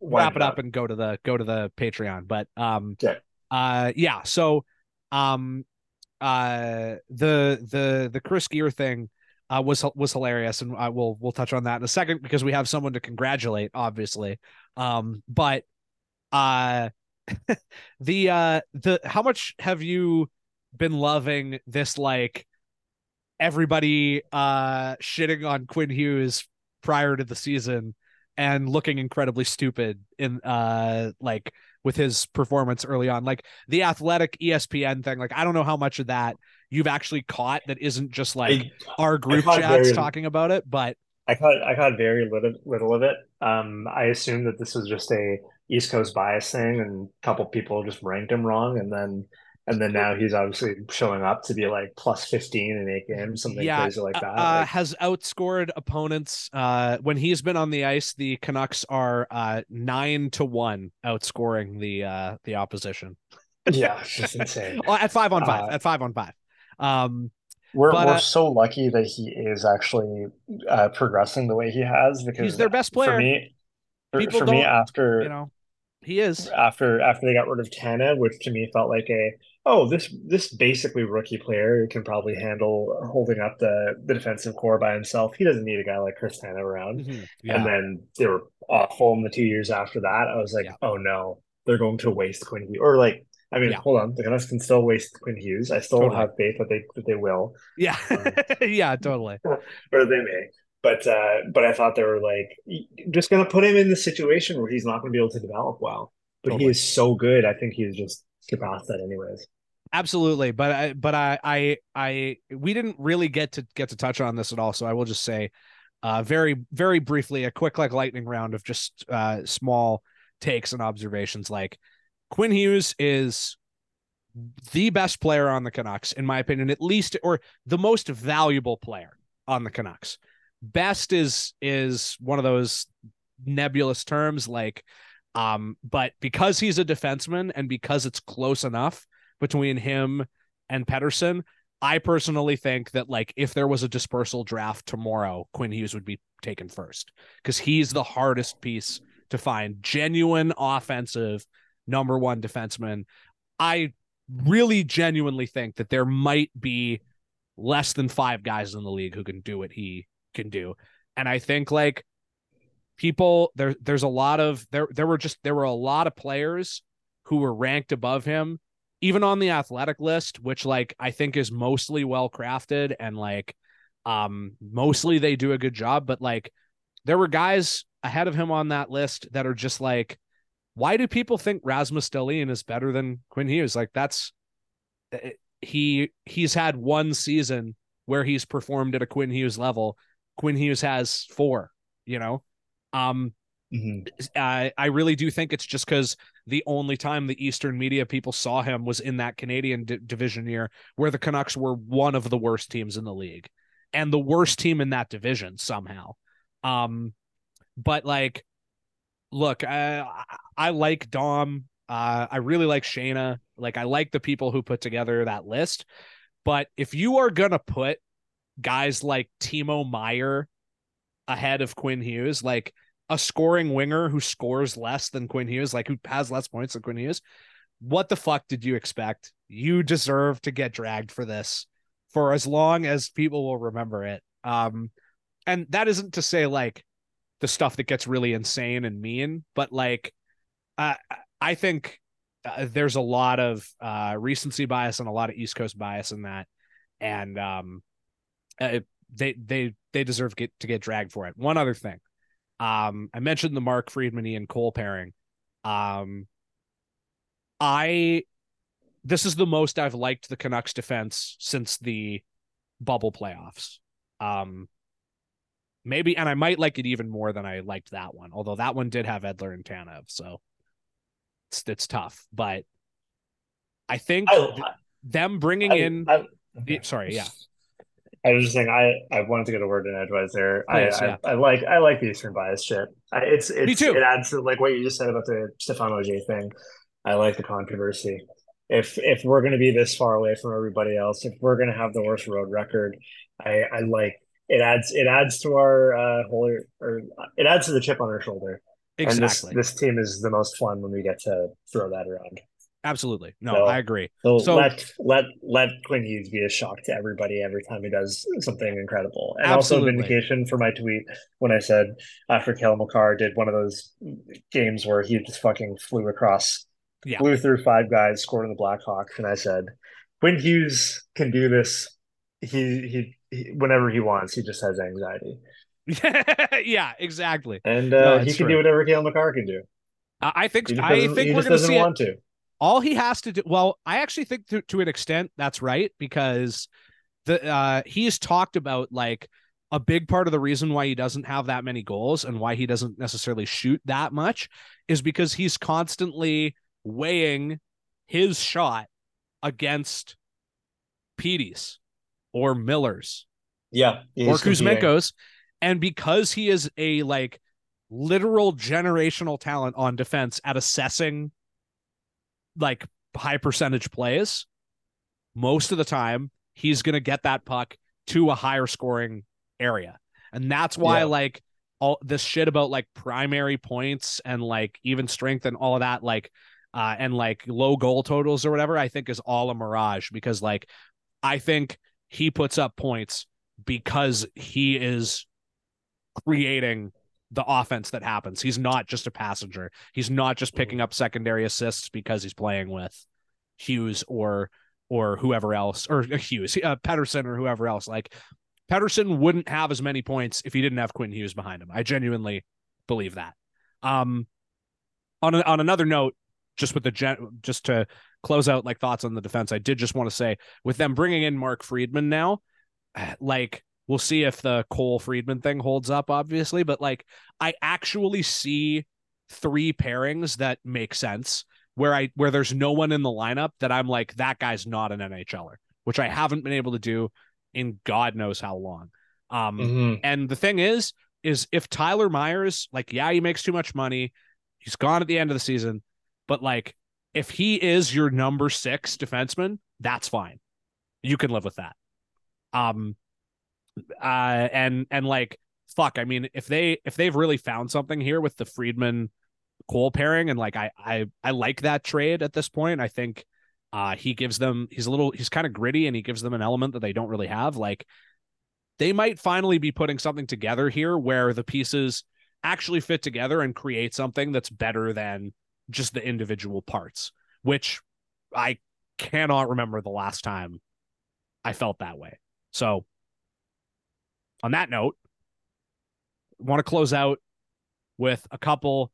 wrap it up and go to the go to the Patreon. But um uh yeah, so um uh the the the Chris Gear thing uh was was hilarious and I will we'll touch on that in a second because we have someone to congratulate obviously. Um but uh the uh the how much have you been loving this like everybody uh shitting on Quinn Hughes prior to the season and looking incredibly stupid in uh like with his performance early on like the athletic espn thing like i don't know how much of that you've actually caught that isn't just like I, our group chats very- talking about it but I caught I caught very little little of it. Um, I assume that this was just a East Coast bias thing, and a couple people just ranked him wrong, and then and then now he's obviously showing up to be like plus fifteen in eight games, something yeah crazy like that. uh, Like, has outscored opponents uh when he's been on the ice the canucks are uh nine to one outscoring the uh the opposition yeah, it's just insane. At five on five Uh, at five on five um We're But, we're uh, so lucky that he is actually uh, progressing the way he has because He's their best player. For me, for, for me after you know he is after after they got rid of Tanev, which to me felt like a oh this this basically rookie player can probably handle holding up the the defensive core by himself. He doesn't need a guy like Chris Tanev around. Mhm. And then they were awful in the two years after that. I was like, Yeah. oh no, they're going to waste Quinn Or like, I mean, Yeah. hold on, the Canucks can still waste Quinn Hughes. I still Totally. have faith that they that they will, yeah yeah totally or they may. But uh, but I thought they were like just going to put him in the situation where he's not going to be able to develop well. But Totally. he is so good. I think he's just surpassed that anyways. absolutely but i but i i i we didn't really get to get to touch on this at all so i will just say uh very very briefly a quick like lightning round of just uh small takes and observations. Like Quinn Hughes is the best player on the Canucks, in my opinion, at least, or the most valuable player on the Canucks. Best is is one of those nebulous terms, like, um, but because he's a defenseman and because it's close enough between him and Pettersson, I personally think that like if there was a dispersal draft tomorrow, Quinn Hughes would be taken first because he's the hardest piece to find. Genuine offensive number one defenseman. I really genuinely think that there might be less than five guys in the league who can do what he can do. And I think like people there there's a lot of there there were just there were a lot of players who were ranked above him even on the athletic list which like I think is mostly well crafted and like um mostly they do a good job but like there were guys ahead of him on that list that are just like why do people think Rasmus Dahlin is better than Quinn Hughes? Like that's eh, he he's had one season where he's performed at a Quinn Hughes level. Quinn Hughes has four, you know. Um Mhm. I I really do think it's just because the only time the Eastern media people saw him was in that Canadian d- division year where the Canucks were one of the worst teams in the league and the worst team in that division somehow. Um, but like, look, I I like Dom. Uh, I really like Shayna. Like, I like the people who put together that list. But if you are gonna put guys like Timo Meier ahead of Quinn Hughes, like a scoring winger who scores less than Quinn Hughes, like who has less points than Quinn Hughes, what the fuck did you expect? You deserve to get dragged for this for as long as people will remember it. Um, and that isn't to say like the stuff that gets really insane and mean, but like, uh, I think uh, there's a lot of uh, recency bias and a lot of East Coast bias in that, and um, uh, they they they deserve get to get dragged for it. One other thing, um, I mentioned the Mark Friedman Ian Cole pairing. Um, I this is the most I've liked the Canucks defense since the bubble playoffs. Um, maybe, and I might like it even more than I liked that one. Although that one did have Edler and Tanev, so it's it's tough. But I think I, th- them bringing I- in, I- sorry, yeah, I was just saying, I, I wanted to get a word in edgewise there. Please, I, yeah. I I like I like the Eastern bias shit. I, it's it's Me too. it adds to like what you just said about the Stephane Auger thing. I like the controversy. If if we're gonna be this far away from everybody else, if we're gonna have the worst road record, I I like it adds it adds to our uh whole or it adds to the chip on our shoulder. exactly, And this this team is the most fun when we get to throw that around. absolutely. No, So- I agree. So, So- let let let Quinn Hughes be a shock to everybody every time he does something incredible, and Absolutely. also vindication for my tweet when I said after Cale Makar did one of those games where he just fucking flew across, Yeah. flew through five guys, scored in the Blackhawks, and I said Quinn Hughes can do this. He he whenever he wants, he just has anxiety, yeah, exactly. and uh, it's he can true. do whatever Cale Makar can do. I I think I think he we're gonna doesn't see it. want to. all he has to do well i actually think to, to an extent that's right because the uh he's talked about like a big part of the reason why he doesn't have that many goals and why he doesn't necessarily shoot that much is because he's constantly weighing his shot against Petey's or Miller's Yeah, or Kuzmenko's. And because he is a like literal generational talent on defense at assessing like high percentage plays, most of the time he's going to get that puck to a higher scoring area. And that's why Yeah. like all this shit about like primary points and like even strength and all of that like uh and like low goal totals or whatever I think is all a mirage because like I think he puts up points because he is creating the offense that happens. He's not just a passenger. He's not just picking up secondary assists because he's playing with Hughes or or whoever else or uh, Hughes, uh, Pettersson or whoever else. Like Pettersson wouldn't have as many points if he didn't have Quinn Hughes behind him. I genuinely believe that. Um, on a, on another note, just with the gen, just to close out like thoughts on the defense, I did just want to say with them bringing in Mark Friedman now, like we'll see if the Cole Friedman thing holds up, obviously, but like I actually see three pairings that make sense where I where there's no one in the lineup that I'm like that guy's not an NHLer, which I haven't been able to do in God knows how long. Um, Mhm. and the thing is, is if Tyler Myers, like, yeah, he makes too much money, he's gone at the end of the season, but like, if he is your number six defenseman, that's fine. You can live with that. Um, uh, and and like, fuck, I mean, if they if they've really found something here with the Friedman Cole pairing, and like, I I I like that trade at this point. I think. Uh, he gives them he's a little he's kind of gritty and he gives them an element that they don't really have like they might finally be putting something together here where the pieces actually fit together and create something that's better than just the individual parts, which I cannot remember the last time I felt that way. So, on that note, I want to close out with a couple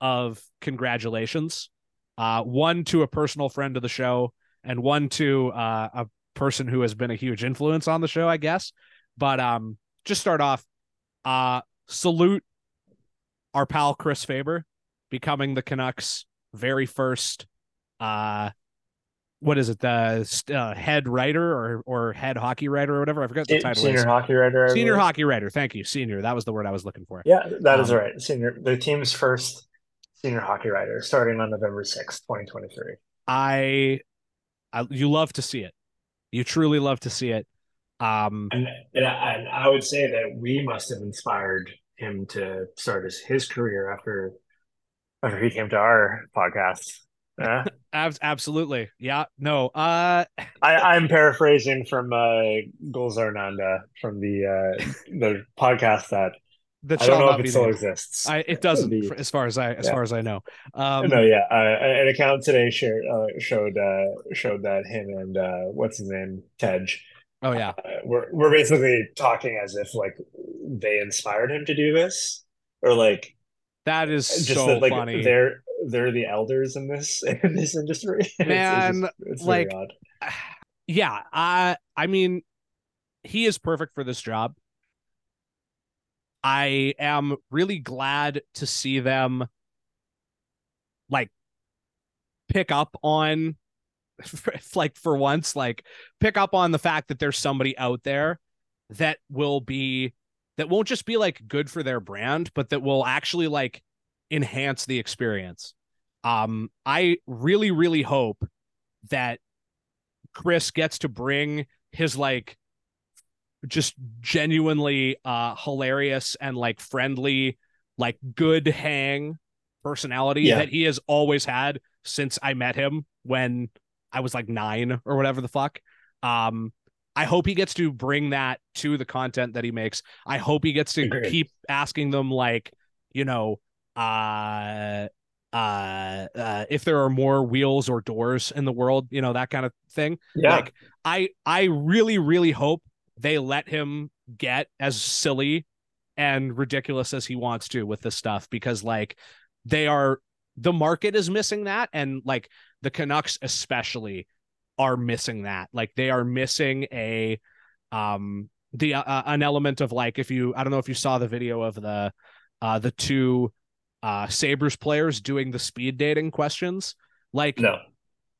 of congratulations. Uh, one to a personal friend of the show, and one to uh, a person who has been a huge influence on the show, I guess. But um, just start off. Uh, salute our pal Chris Faber becoming the Canucks' very first. Uh, what is it? The uh, head writer or or head hockey writer or whatever. I forgot the title. Senior is. hockey writer. I Senior believe. hockey writer. Thank you, senior. That was the word I was looking for. Yeah, that is Um, right. Senior, the team's first senior hockey writer, starting on November sixth, twenty twenty three. I, I, you love to see it. You truly love to see it. Um, And, and, I, and I would say that we must have inspired him to start his, his career after after he came to our podcast. Yeah. absolutely. Yeah. No. Uh, I, I'm paraphrasing from uh, Gulzarnanda from the uh, the podcast that that I don't know if it still named. exists. I, it doesn't, The- as far as I, as Yeah. far as I know. Um, no, yeah, uh, an account today shared uh, showed uh, showed that him and uh, what's his name Tej Oh yeah. uh, we're we're basically talking as if like they inspired him to do this, or like That is just so that like funny. they're they're the elders in this in this industry. It's- it's Man, just- it's like- yeah. I, I mean, he is perfect for this job. I am really glad to see them like pick up on like for once like pick up on the fact that there's somebody out there that will be that won't just be like good for their brand but that will actually like enhance the experience um i really really hope that chris gets to bring his like just genuinely uh hilarious and like friendly like good hang personality Yeah. that he has always had since I met him when I was like 9 or whatever the fuck um I hope he gets to bring that to the content that he makes. I hope he gets to Agreed. keep asking them like you know uh uh, uh if there are more wheels or doors in the world you know that kind of thing. Yeah, like I I really really hope they let him get as silly and ridiculous as he wants to with this stuff because like they are the market is missing that and like the Canucks especially are missing that. Like they are missing a um the uh, an element of like if you I don't know if you saw the video of the uh the two uh Sabres players doing the speed dating questions. Like no,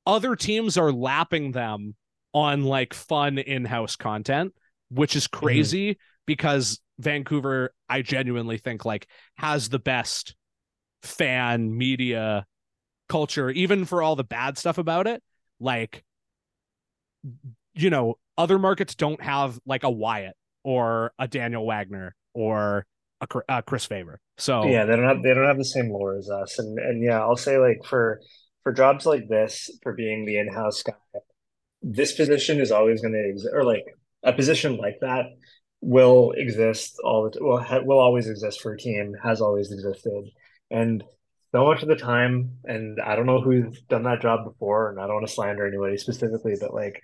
other teams are lapping them on like fun in-house content which is crazy because Vancouver I genuinely think like has the best fan media culture even for all the bad stuff about it. Like you know other markets don't have like a Wyatt or a Daniel Wagner or a, a Chris Faber. So yeah, they don't have they don't have the same lore as us, and and yeah, I'll say like for for jobs like this, for being the in-house guy, this position is always going to exist, or like a position like that will exist all the will ha- will always exist for a team, has always existed, and so much of the time, and I don't know who's done that job before, and I don't want to slander anybody specifically, but like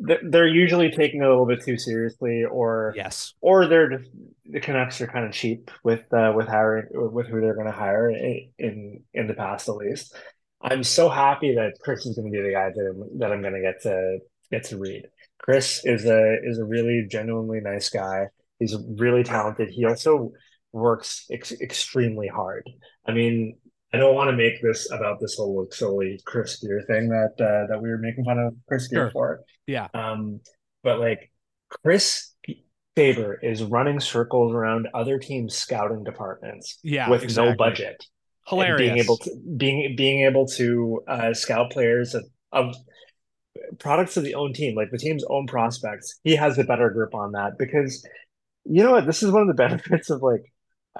they're, they're usually taking it a little bit too seriously, or yes or they're just the Canucks are kind of cheap with uh, with hiring with who they're going to hire in, in in the past at least. I'm so happy that Chris is going to be the guy that I'm, that I'm going to get to get to read. Chris is a is a really genuinely nice guy. He's really talented. He also works ex- extremely hard. I mean, I don't want to make this about this whole look solely Chris Gear thing that uh, that we were making fun of Chris Gear Sure. for. Yeah. Um, but like Chris Faber is running circles around other teams' scouting departments Yeah. with exactly. no budget. Hilarious. being able to being being able to uh, scout players of, of products of the own team, like the team's own prospects. He has a better grip on that because you know what? This is one of the benefits of like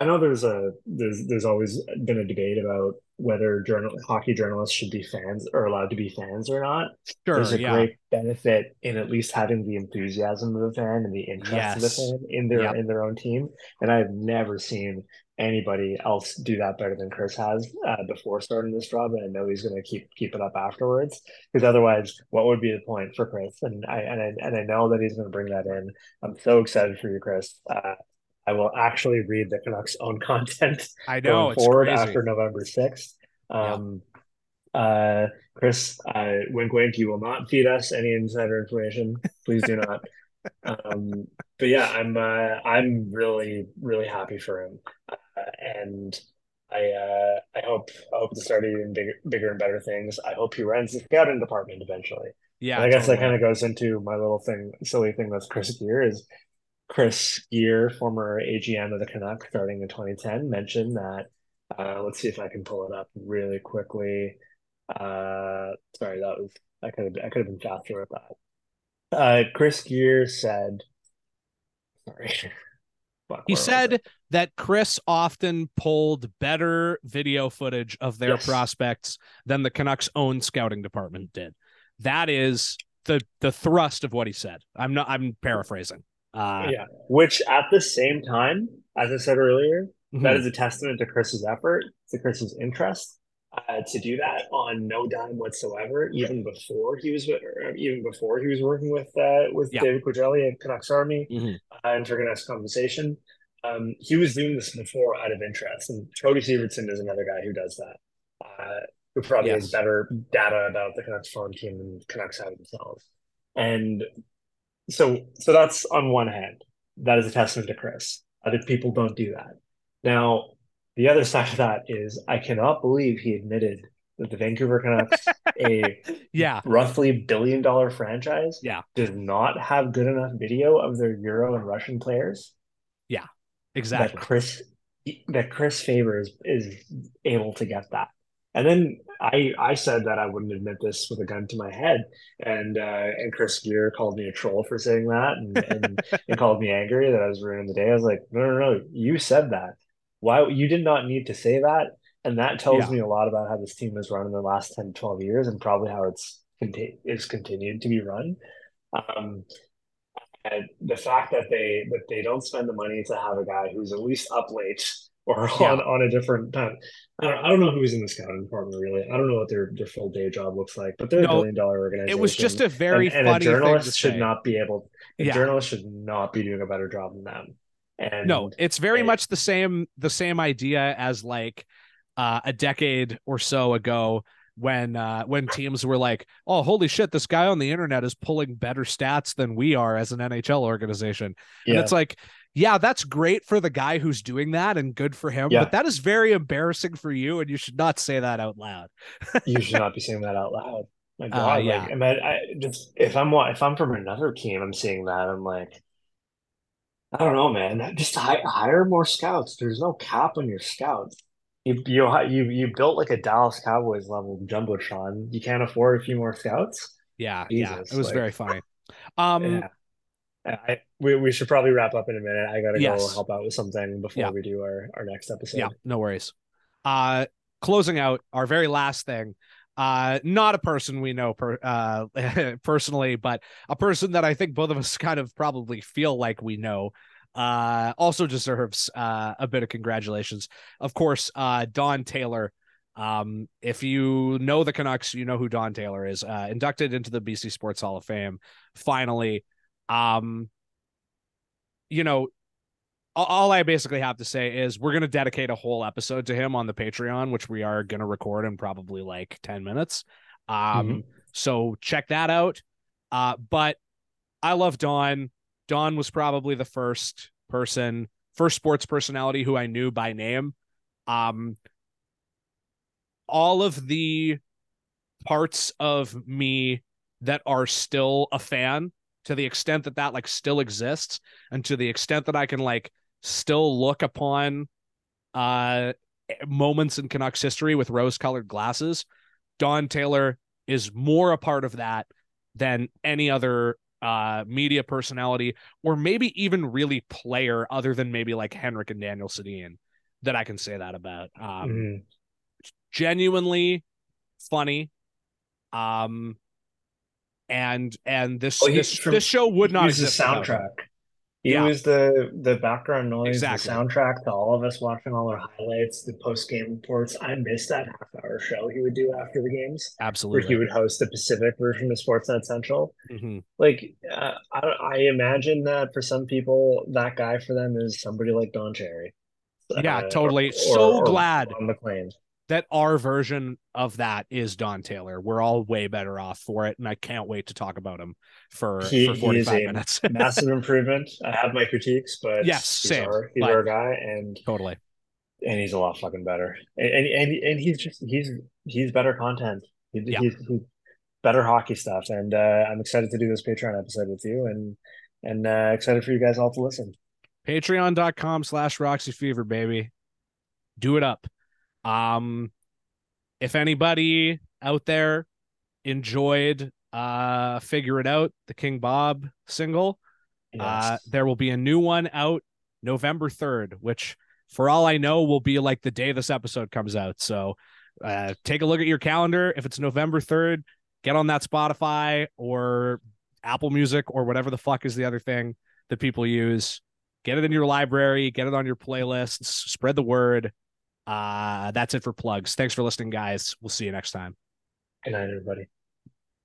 I know there's a there's there's always been a debate about whether journal hockey journalists should be fans or allowed to be fans or not. Sure. There's a yeah. great benefit in at least having the enthusiasm of the fan and the interest of the fan in their Yep. in their own team. And I've never seen anybody else do that better than Chris has uh, before starting this job, and I know he's going to keep keep it up afterwards. Because otherwise, what would be the point for Chris? And I and I and I know that he's going to bring that in. I'm so excited for you, Chris. Uh, I will actually read the Canucks' own content I know. going forward crazy. after November sixth. Um, uh, Chris, uh, wink, wink. You will not feed us any insider information. Please do not. um, but yeah, I'm uh, I'm really really happy for him, uh, and I uh, I hope I hope to start even bigger bigger and better things. I hope he runs the scouting department eventually. Yeah. And I guess that kind of goes into my little thing, silly thing that's Chris Gear is Chris Gear, former AGM of the Canucks starting in 2010, mentioned that. Uh, let's see if I can pull it up really quickly. Uh, sorry, that was I could have I could have been faster with that. Uh, Chris Gear said, sorry. Fuck, He said that Chris often pulled better video footage of their Yes. prospects than the Canucks' own scouting department did. That is the the thrust of what he said. I'm not. I'm paraphrasing. Uh, yeah, which at the same time, as I said earlier, mhm. that is a testament to Chris's effort, to Chris's interest, uh, to do that on no dime whatsoever. Even before he was, even before he was working with uh, with Yeah. David Quadrelli and Canucks Army Mhm. uh, and for Canucks compensation. Um, he was doing this before out of interest, and Cody Severtson is another guy who does that. Uh, who probably Yes. has better data about the Canucks farm team than Canucks have themselves. And so, so that's on one hand, that is a testament to Chris. Other people don't do that. Now, the other side of that is I cannot believe he admitted that the Vancouver Canucks, a Yeah. roughly billion dollar franchise, Yeah. does not have good enough video of their Euro and Russian players Yeah. Exactly. that Chris that Chris Faber is, is able to get that. And then I I said that I wouldn't admit this with a gun to my head, and uh, and Chris Gear called me a troll for saying that, and, and, and called me angry that I was ruining the day. I was like, no, no, no, you said that. Why you did not need to say that, and that tells Yeah. me a lot about how this team has run in the last 10, 12 years, and probably how it's conti- is continued to be run. Um, and the fact that they that they don't spend the money to have a guy who's at least up late or Yeah. on, on a different time. I don't, I don't know who's in the scouting department really. I don't know what their, their full day job looks like, but they're No, a billion dollar organization. It was just a very and, and funny a journalist should say. not be able. A Yeah. journalist should not be doing a better job than them. And no, it's very much the same the same idea as like uh, a decade or so ago when uh, when teams were like, "Oh, holy shit, this guy on the internet is pulling better stats than we are as an NHL organization." And yeah, it's like, yeah, that's great for the guy who's doing that and good for him, Yeah. but that is very embarrassing for you and you should not say that out loud. you should not be saying that out loud. My Uh, God, yeah. like, I I just if I'm if I'm from another team, I'm seeing that. I'm like, I don't know, man. Just hi- hire more scouts. There's no cap on your scouts. You you you you built like a Dallas Cowboys level jumbotron. You can't afford a few more scouts. Yeah, yeah, it was like- very funny. Um, yeah. I, we, we should probably wrap up in a minute. I gotta go help out with something before Yeah. we do our, our next episode. Yeah, no worries. Uh closing out our very last thing. Uh not a person we know per, uh personally, but a person that I think both of us kind of probably feel like we know. Uh also deserves uh a bit of congratulations. Of course, uh Don Taylor um, if you know the Canucks, you know who Don Taylor is. Uh, inducted into the BC Sports Hall of Fame. Finally, um, you know, all, I basically have to say is we're gonna dedicate a whole episode to him on the Patreon, which we are gonna record in probably like ten minutes. Um, so check that out. Uh, but I love Don. Don was probably the first person, first sports personality who I knew by name. Um, all of the parts of me that are still a fan to the extent that that like still exists and to the extent that I can like still look upon uh moments in Canucks history with rose colored glasses, Don Taylor is more a part of that than any other uh media personality or maybe even really player other than maybe like Henrik and Daniel Sedin that I can say that about. Um Mhm. genuinely funny. Um and and this he- this, from- this show would not the exist him. soundtrack. He Yeah. was the the background noise, Exactly. the soundtrack to all of us watching all our highlights, the post game reports. I missed that half hour show he would do after the games, Absolutely, where he would host the Pacific version of Sportsnet Central. Mhm. Like, uh, I, I imagine that for some people, that guy for them is somebody like Don Cherry. Yeah, Uh, totally. or- So or glad. on MacLean. That our version of that is Don Taylor. We're all way better off for it, and I can't wait to talk about him for He- for he is forty five a minutes. Massive improvement. I have my critiques, but Yes, he's same, our, he's but- our guy, and totally. and he's a lot fucking better. And and and, and he's just he's he's better content. He, Yeah. he's, he's better hockey stuff. And uh, I'm excited to do this Patreon episode with you, and and uh, excited for you guys all to listen. Patreon.com slash Roxy Fever, baby. Do it up. Um if anybody out there enjoyed uh Figure It Out, the King Bob single, Uh, Yes. there will be a new one out November 3rd, which for all I know will be like the day this episode comes out. So uh, take a look at your calendar. If it's November 3rd, get on that Spotify or Apple Music or whatever the fuck is the other thing that people use. Get it in your library, get it on your playlists, spread the word. Uh, that's it for plugs. Thanks for listening, guys. We'll see you next time. Good night, everybody.